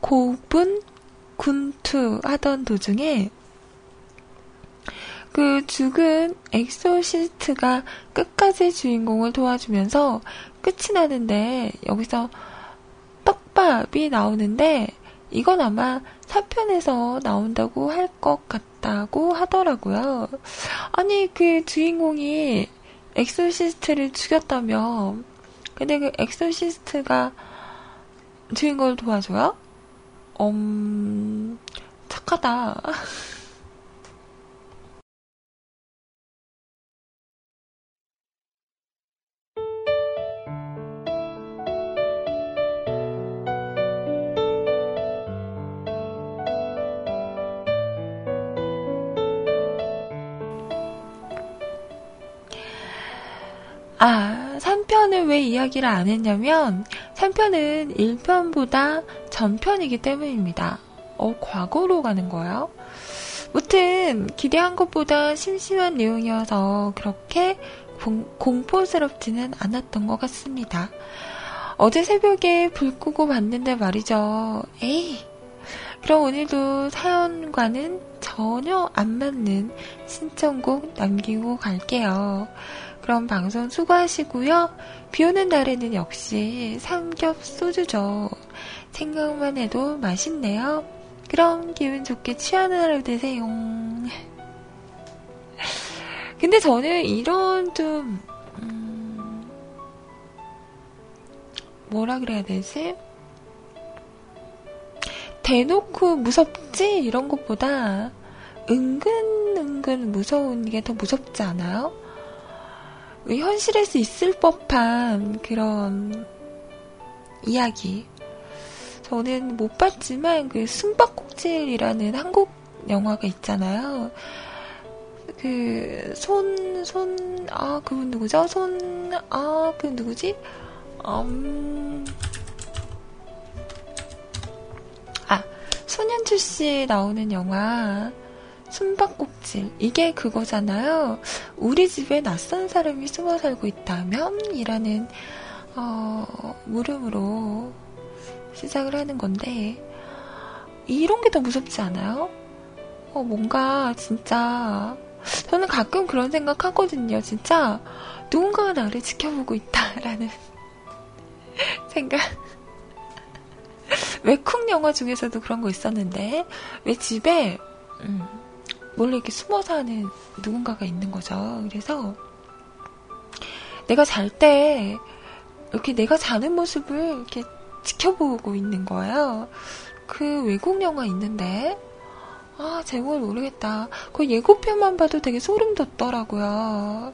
고분 군투하던 도중에 그 죽은 엑소시스트가 끝까지 주인공을 도와주면서 끝이 나는데 여기서 떡밥이 나오는데 이건 아마 4편에서 나온다고 할 것 같다고 하더라고요. 아니 그 주인공이 엑소시스트를 죽였다며 근데 그 엑소시스트가 주인공을 도와줘요? 음, 착하다. 아, 3편을 왜 이야기를 안 했냐면, 3편은 1편보다 전편이기 때문입니다. 어, 과거로 가는 거예요? 무튼, 기대한 것보다 심심한 내용이어서 그렇게 공, 공포스럽지는 않았던 것 같습니다. 어제 새벽에 불 끄고 봤는데 말이죠. 에이! 그럼 오늘도 사연과는 전혀 안 맞는 신청곡 남기고 갈게요. 그럼 방송 수고하시고요. 비 오는 날에는 역시 삼겹 소주죠. 생각만 해도 맛있네요. 그럼 기분 좋게 취하는 하루 되세요. 근데 저는 이런 좀, 음, 뭐라 그래야 되지? 대놓고 무섭지? 이런 것보다 은근, 은근 무서운 게 더 무섭지 않아요? 현실에서 있을 법한 그런 이야기. 저는 못 봤지만 그 숨바꼭질이라는 한국 영화가 있잖아요. 그 손, 손, 아, 그분 누구죠? 손, 아, 그 누구지? 음, 아, 손현주 씨 나오는 영화. 숨바꼭질. 이게 그거잖아요. 우리 집에 낯선 사람이 숨어 살고 있다면? 이라는, 어, 물음으로 시작을 하는 건데, 이런 게 더 무섭지 않아요? 어, 뭔가, 진짜, 저는 가끔 그런 생각 하거든요. 진짜, 누군가가 나를 지켜보고 있다라는 생각. 외국 영화 중에서도 그런 거 있었는데, 왜 집에, 음, 몰래 이렇게 숨어 사는 누군가가 있는 거죠. 그래서 내가 잘 때 이렇게 내가 자는 모습을 이렇게 지켜보고 있는 거예요. 그 외국 영화 있는데 아 제목을 모르겠다. 그 예고편만 봐도 되게 소름 돋더라고요.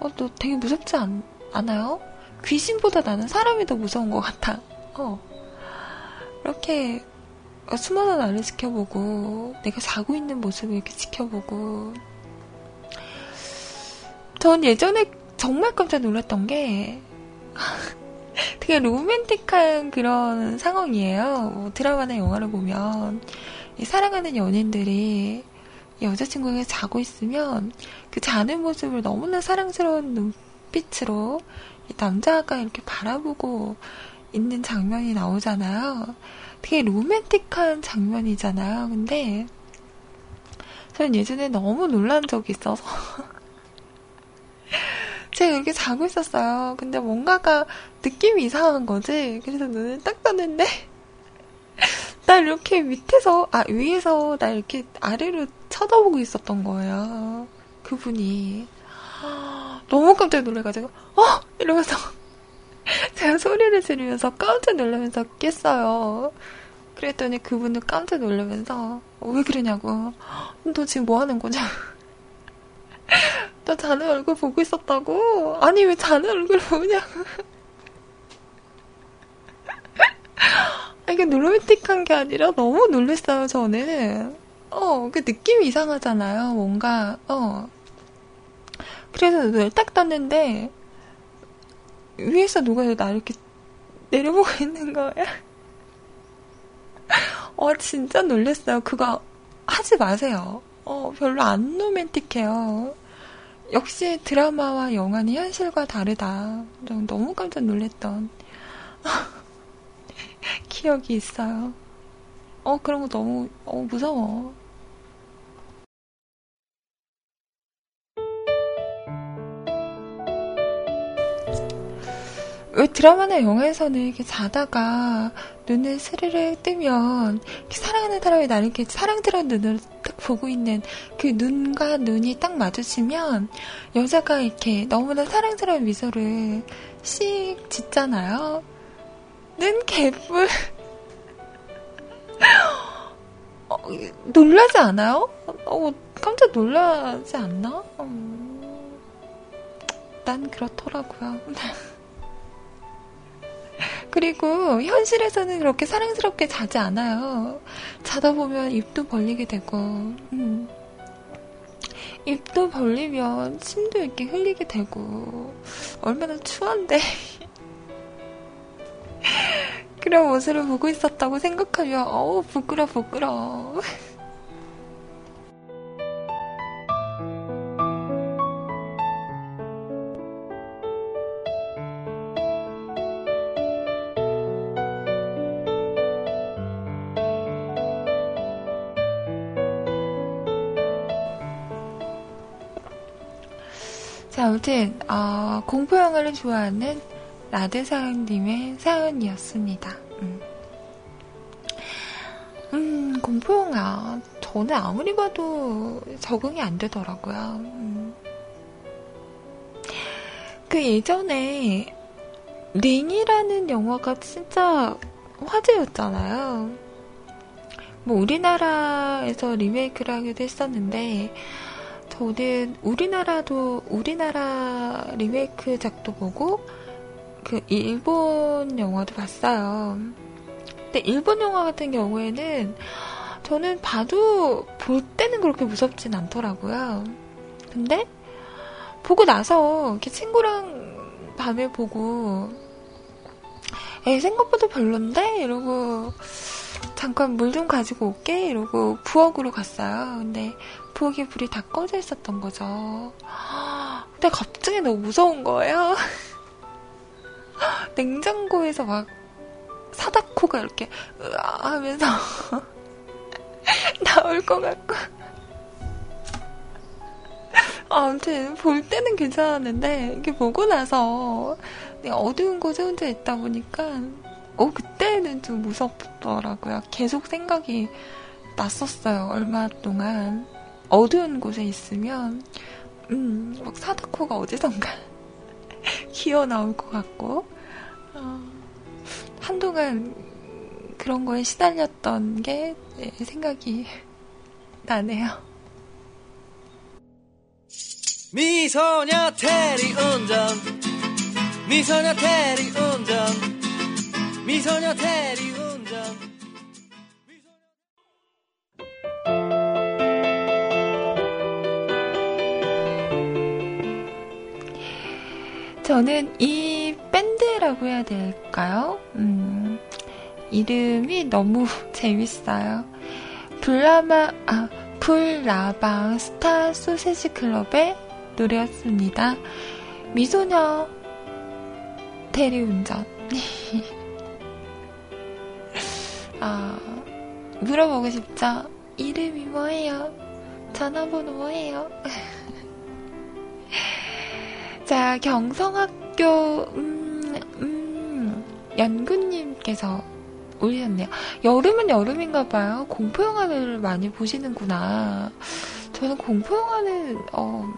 어, 또 되게 무섭지 않, 않아요? 귀신보다 나는 사람이 더 무서운 것 같아. 어. 이렇게 어, 숨어서 나를 지켜보고 내가 자고 있는 모습을 이렇게 지켜보고 전 예전에 정말 깜짝 놀랐던 게 되게 로맨틱한 그런 상황이에요. 뭐 드라마나 영화를 보면 사랑하는 연인들이 여자친구가 자고 있으면 그 자는 모습을 너무나 사랑스러운 눈빛으로 남자가 이렇게 바라보고 있는 장면이 나오잖아요. 되게 로맨틱한 장면이잖아요. 근데 저는 예전에 너무 놀란 적이 있어서 제가 이렇게 자고 있었어요. 근데 뭔가가 느낌이 이상한 거지. 그래서 눈을 딱 떴는데 나 이렇게 밑에서 아 위에서 나 이렇게 아래로 쳐다보고 있었던 거예요. 그분이 너무 깜짝 놀래가지고 어 이러면서 제가 소리를 지르면서 깜짝 놀라면서 깼어요. 그랬더니 그분은 깜짝 놀라면서 어, 왜 그러냐고. 너 지금 뭐 하는 거냐? 너 자네 얼굴 보고 있었다고? 아니 왜 자네 얼굴 보냐고. 이게 로맨틱한 게 아니라 너무 놀랬어요, 저는. 어, 그 느낌이 이상하잖아요, 뭔가, 어. 그래서 눈을 딱 떴는데, 위에서 누가 나 이렇게 내려보고 있는 거야. 어, 진짜 놀랬어요. 그거 하지 마세요. 어, 별로 안 로맨틱해요. 역시 드라마와 영화는 현실과 다르다. 너무 깜짝 놀랬던 기억이 있어요. 어, 그런 거 너무, 어, 무서워. 왜 드라마나 영화에서는 이렇게 자다가 눈을 스르르 뜨면 사랑하는 사람이 나를 이렇게 사랑스러운 눈으로 딱 보고 있는 그 눈과 눈이 딱 마주치면 여자가 이렇게 너무나 사랑스러운 미소를 씩 짓잖아요. 눈 개뿔. 어, 놀라지 않아요? 어, 깜짝 놀라지 않나? 음, 난 그렇더라고요. 그리고 현실에서는 그렇게 사랑스럽게 자지 않아요. 자다 보면 입도 벌리게 되고, 음. 입도 벌리면 침도 이렇게 흘리게 되고, 얼마나 추한데. 그런 모습을 보고 있었다고 생각하면, 어우, 부끄러, 부끄러. 아무튼, 어, 공포 영화를 좋아하는 라드 사연님의 사연이었습니다. 음. 음, 공포 영화. 저는 아무리 봐도 적응이 안 되더라고요. 음. 그 예전에 링이라는 영화가 진짜 화제였잖아요. 뭐 우리나라에서 리메이크를 하기도 했었는데 저는 우리나라도 우리나라 리메이크작도 보고 그 일본 영화도 봤어요. 근데 일본 영화 같은 경우에는 저는 봐도 볼 때는 그렇게 무섭진 않더라고요. 근데 보고 나서 이렇게 친구랑 밤에 보고 에 생각보다 별론데 이러고 잠깐 물 좀 가지고 올게 이러고 부엌으로 갔어요. 근데 부엌에 불이 다 꺼져 있었던 거죠. 근데 갑자기 너무 무서운 거예요. 냉장고에서 막 사다코가 이렇게 으아 하면서 나올 것 같고. 아무튼 볼 때는 괜찮았는데 이게 보고 나서 어두운 곳에 혼자 있다 보니까 어 그때는 좀 무섭더라고요. 계속 생각이 났었어요. 얼마 동안. 어두운 곳에 있으면 음, 막 사다코가 어디선가 기어 나올 것 같고 어, 한동안 그런 거에 시달렸던 게 네, 생각이 나네요. 미소녀 테리 운전 미소녀 테리 운전 미소녀 테리 운전 저는 이 밴드라고 해야 될까요? 음, 이름이 너무 재밌어요. 불라마, 아, 불라방 스타 소세지 클럽의 노래였습니다. 미소녀 대리운전. 아, 물어보고 싶죠? 이름이 뭐예요? 전화번호 뭐예요? 자, 경성학교, 음, 음, 연구님께서 올리셨네요. 여름은 여름인가 봐요. 공포영화를 많이 보시는구나. 저는 공포영화는, 어,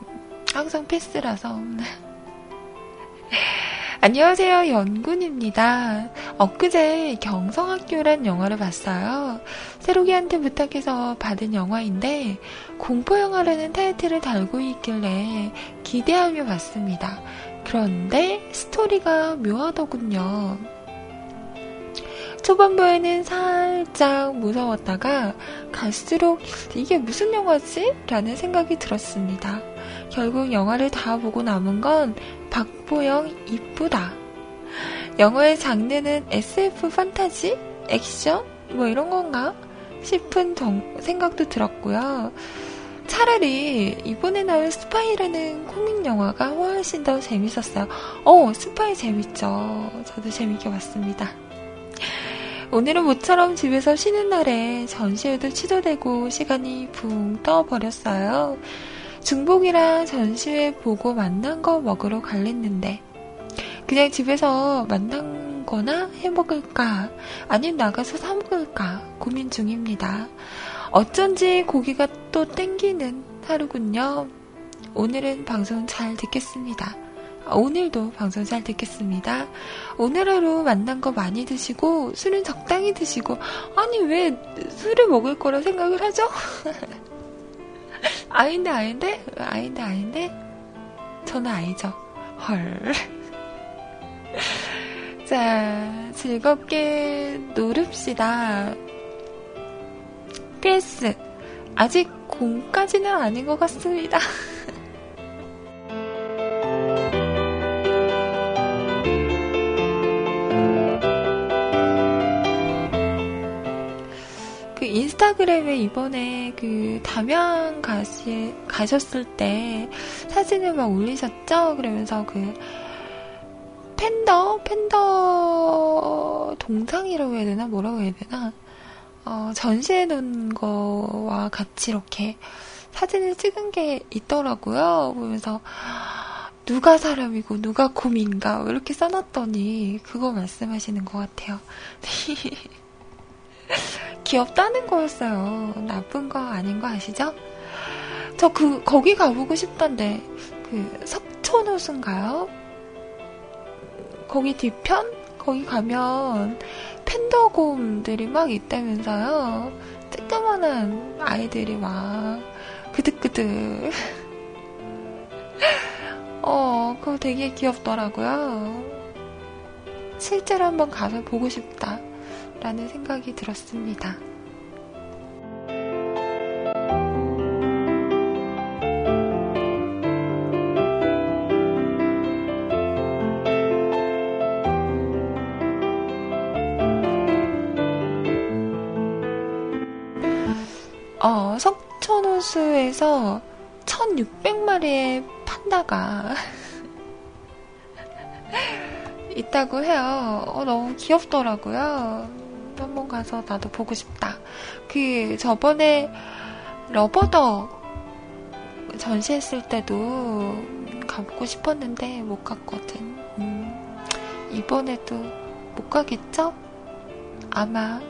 항상 패스라서. 안녕하세요, 연군입니다. 엊그제 경성학교란 영화를 봤어요. 새로기한테 부탁해서 받은 영화인데, 공포영화라는 타이틀을 달고 있길래 기대하며 봤습니다. 그런데 스토리가 묘하더군요. 초반부에는 살짝 무서웠다가 갈수록 이게 무슨 영화지? 라는 생각이 들었습니다. 결국 영화를 다 보고 남은 건 박보영 이쁘다. 영화의 장르는 SF 판타지? 액션? 뭐 이런 건가? 싶은 생각도 들었고요. 차라리 이번에 나올 스파이라는 코믹 영화가 훨씬 더 재밌었어요. 어, 스파이 재밌죠. 저도 재밌게 봤습니다. 오늘은 모처럼 집에서 쉬는 날에 전시회도 취소되고 시간이 붕 떠버렸어요. 중복이랑 전시회 보고 만난 거 먹으러 갈랬는데 그냥 집에서 만난 거나 해 먹을까 아니면 나가서 사 먹을까 고민 중입니다. 어쩐지 고기가 또 땡기는 하루군요. 오늘은 방송 잘 듣겠습니다. 오늘도 방송 잘 듣겠습니다. 오늘 하루 만난 거 많이 드시고 술은 적당히 드시고 아니 왜 술을 먹을 거라 생각을 하죠? 아닌데, 아닌데? 아닌데, 아닌데? 저는 아니죠. 헐. 자, 즐겁게 노릅시다. PS. 아직 공까지는 아닌 것 같습니다. 그램에 이번에 그 담양 가시, 가셨을 때 사진을 막 올리셨죠? 그러면서 그 팬더? 팬더 동상이라고 해야 되나? 뭐라고 해야 되나? 어, 전시해 놓은 거와 같이 이렇게 사진을 찍은 게 있더라고요. 보면서 누가 사람이고 누가 곰인가 이렇게 써놨더니 그거 말씀하시는 것 같아요. 귀엽다는 거였어요. 나쁜 거 아닌 거 아시죠? 저 그, 거기 가보고 싶던데, 그, 석촌호수인가요? 거기 뒤편? 거기 가면 팬더곰들이 막 있다면서요. 쬐끄만한 아이들이 막, 그득그득. 어, 그거 되게 귀엽더라고요. 실제로 한번 가서 보고 싶다. 라는 생각이 들었습니다. 어, 석천호수에서 1600마리의 판다가 있다고 해요. 어, 너무 귀엽더라고요. 한번 가서 나도 보고 싶다. 그 저번에 러버덕 전시했을 때도 가보고 싶었는데 못 갔거든. 음, 이번에도 못 가겠죠? 아마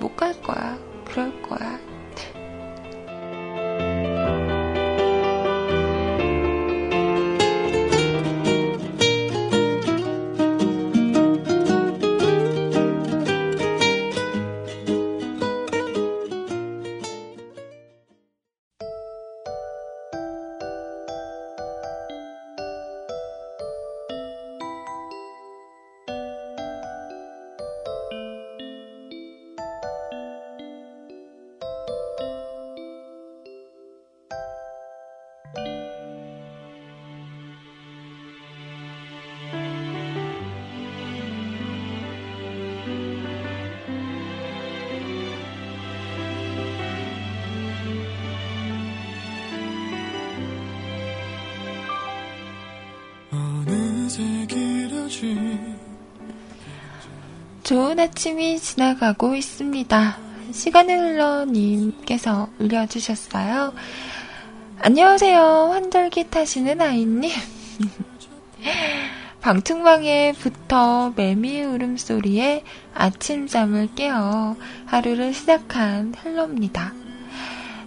못 갈 거야. 그럴 거야. 좋은 아침이 지나가고 있습니다. 시간을 흘러 님께서 올려주셨어요. 안녕하세요. 환절기 타시는 아이님. 방충망에 붙어 매미 울음소리에 아침잠을 깨어 하루를 시작한 헬로입니다.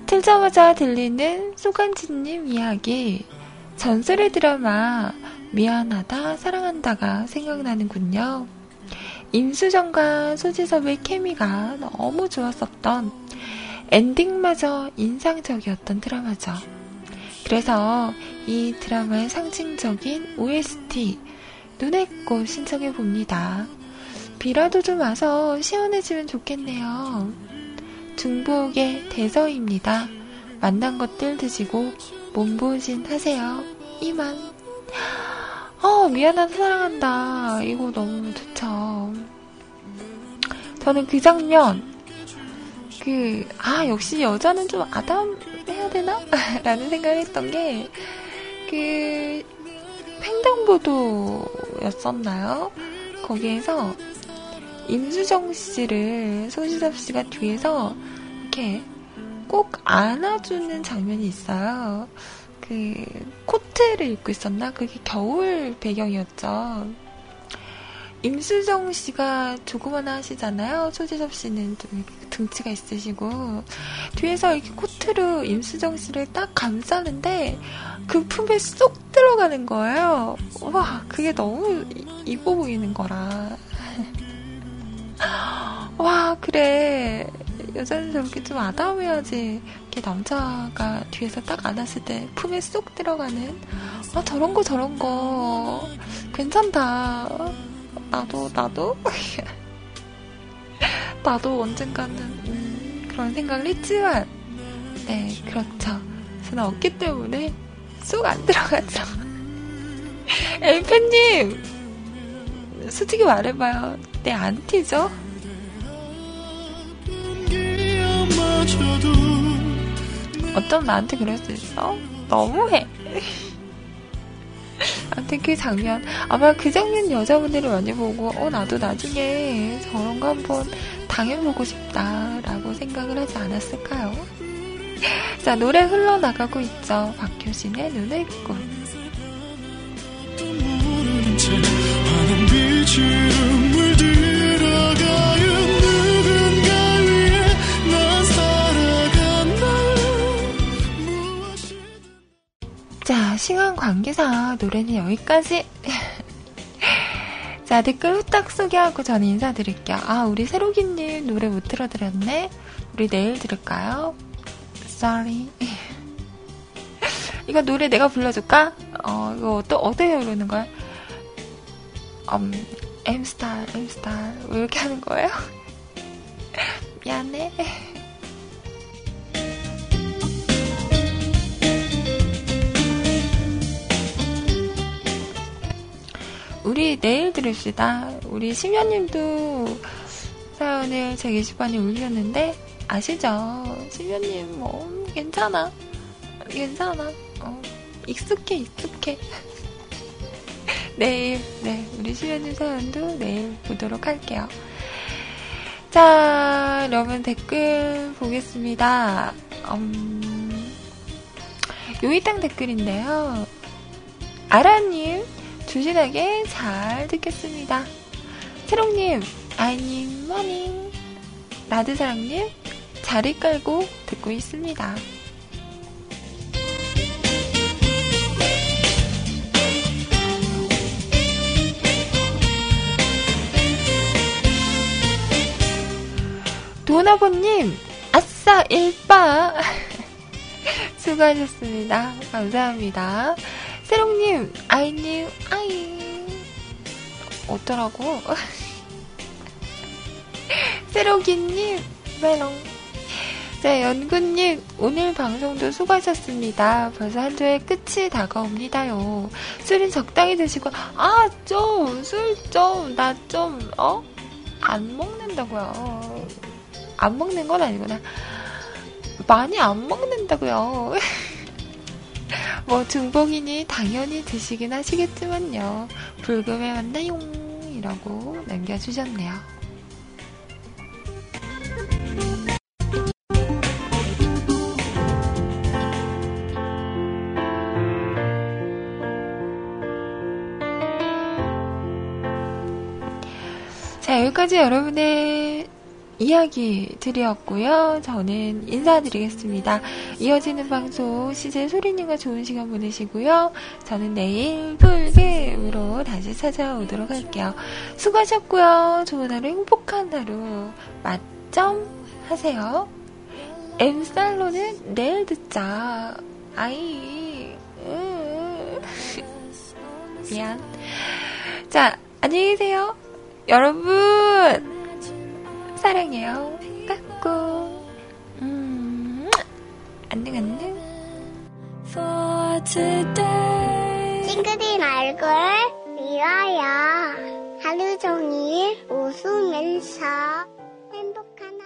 틀자마자 들리는 소간지님 이야기, 전설의 드라마 미안하다, 사랑한다가 생각나는군요. 임수정과 소지섭의 케미가 너무 좋았었던 엔딩마저 인상적이었던 드라마죠. 그래서 이 드라마의 상징적인 OST 눈의 꽃 신청해 봅니다. 비라도 좀 와서 시원해지면 좋겠네요. 중복의 대서입니다. 만난 것들 드시고 몸보신 하세요. 이만. 어, 미안하다, 사랑한다. 이거 너무 좋죠. 저는 그 장면, 그, 아, 역시 여자는 좀 아담해야 되나? 라는 생각을 했던 게, 그, 횡단보도였었나요? 거기에서 임수정 씨를 소지섭 씨가 뒤에서 이렇게 꼭 안아주는 장면이 있어요. 그 코트를 입고 있었나? 그게 겨울 배경이었죠. 임수정 씨가 조그마나 하시잖아요. 소지섭 씨는 좀 등치가 있으시고 뒤에서 이렇게 코트로 임수정 씨를 딱 감싸는데 그 품에 쏙 들어가는 거예요. 와, 그게 너무 이뻐 보이는 거라. 와, 그래. 여자는 저렇게 좀 아담해야지. 이렇게 남자가 뒤에서 딱 안았을 때 품에 쏙 들어가는. 아, 저런 거, 저런 거. 괜찮다. 나도, 나도? 나도 언젠가는, 음, 그런 생각을 했지만, 네, 그렇죠. 저는 없기 때문에 쏙 안 들어가죠. 엘팬님! 솔직히 말해봐요. 내 안티죠? 어쩜 나한테 그럴 수 있어? 너무해. 아무튼 그 장면, 아마 그 장면 여자분들이 많이 보고, 어, 나도 나중에 저런 거 한번 당해보고 싶다라고 생각을 하지 않았을까요? 자, 노래 흘러나가고 있죠. 박효신의 눈을 꾼. 자, 시간 관계상 노래는 여기까지. 자, 댓글 후딱 소개하고 전 인사드릴게요. 아, 우리 새로기님 노래 못 들어드렸네? 우리 내일 들을까요? Sorry. 이거 노래 내가 불러줄까? 어, 이거 또 어떻게 부르는 거야? 음, Mstar, Mstar. 왜 이렇게 하는 거예요? 미안해. 우리 내일 들읍시다. 우리 심연님도 사연을 제 게시판에 올렸는데 아시죠? 심연님 뭐 괜찮아, 괜찮아. 어, 익숙해, 익숙해. 내일, 네, 우리 심연님 사연도 내일 보도록 할게요. 자, 여러분 댓글 보겠습니다. 음, 요이땅 댓글인데요. 아라님, 조신하게 잘 듣겠습니다. 채롱님, 아이님, 머닝. 라드사랑님, 자리 깔고 듣고 있습니다. 도나보님, 아싸, 일빠. 수고하셨습니다. 감사합니다. 세롱님, 아이님, 아이. 어쩌라고? 세롱이님, 메롱. 자, 연구님, 오늘 방송도 수고하셨습니다. 벌써 한 주의 끝이 다가옵니다요. 술은 적당히 드시고, 아, 좀, 술 좀, 나 좀, 어? 안 먹는다고요. 안 먹는 건 아니구나. 많이 안 먹는다고요. 뭐 중복이니 당연히 드시긴 하시겠지만요. 불금에 만나용 이라고 남겨주셨네요. 자, 여기까지 여러분의 이야기들이었고요. 저는 인사드리겠습니다. 이어지는 방송 시제 소리님과 좋은 시간 보내시고요. 저는 내일 불금으로 다시 찾아오도록 할게요. 수고하셨고요. 좋은 하루 행복한 하루 맞점 하세요. 엠살로는 내일 듣자. 아이 미안. 자 안녕히 계세요. 여러분, 사랑해요. 까꿍. 음, 안녕, 안녕. 싱그린 얼굴 미워요. 하루 종일 웃으면서 행복한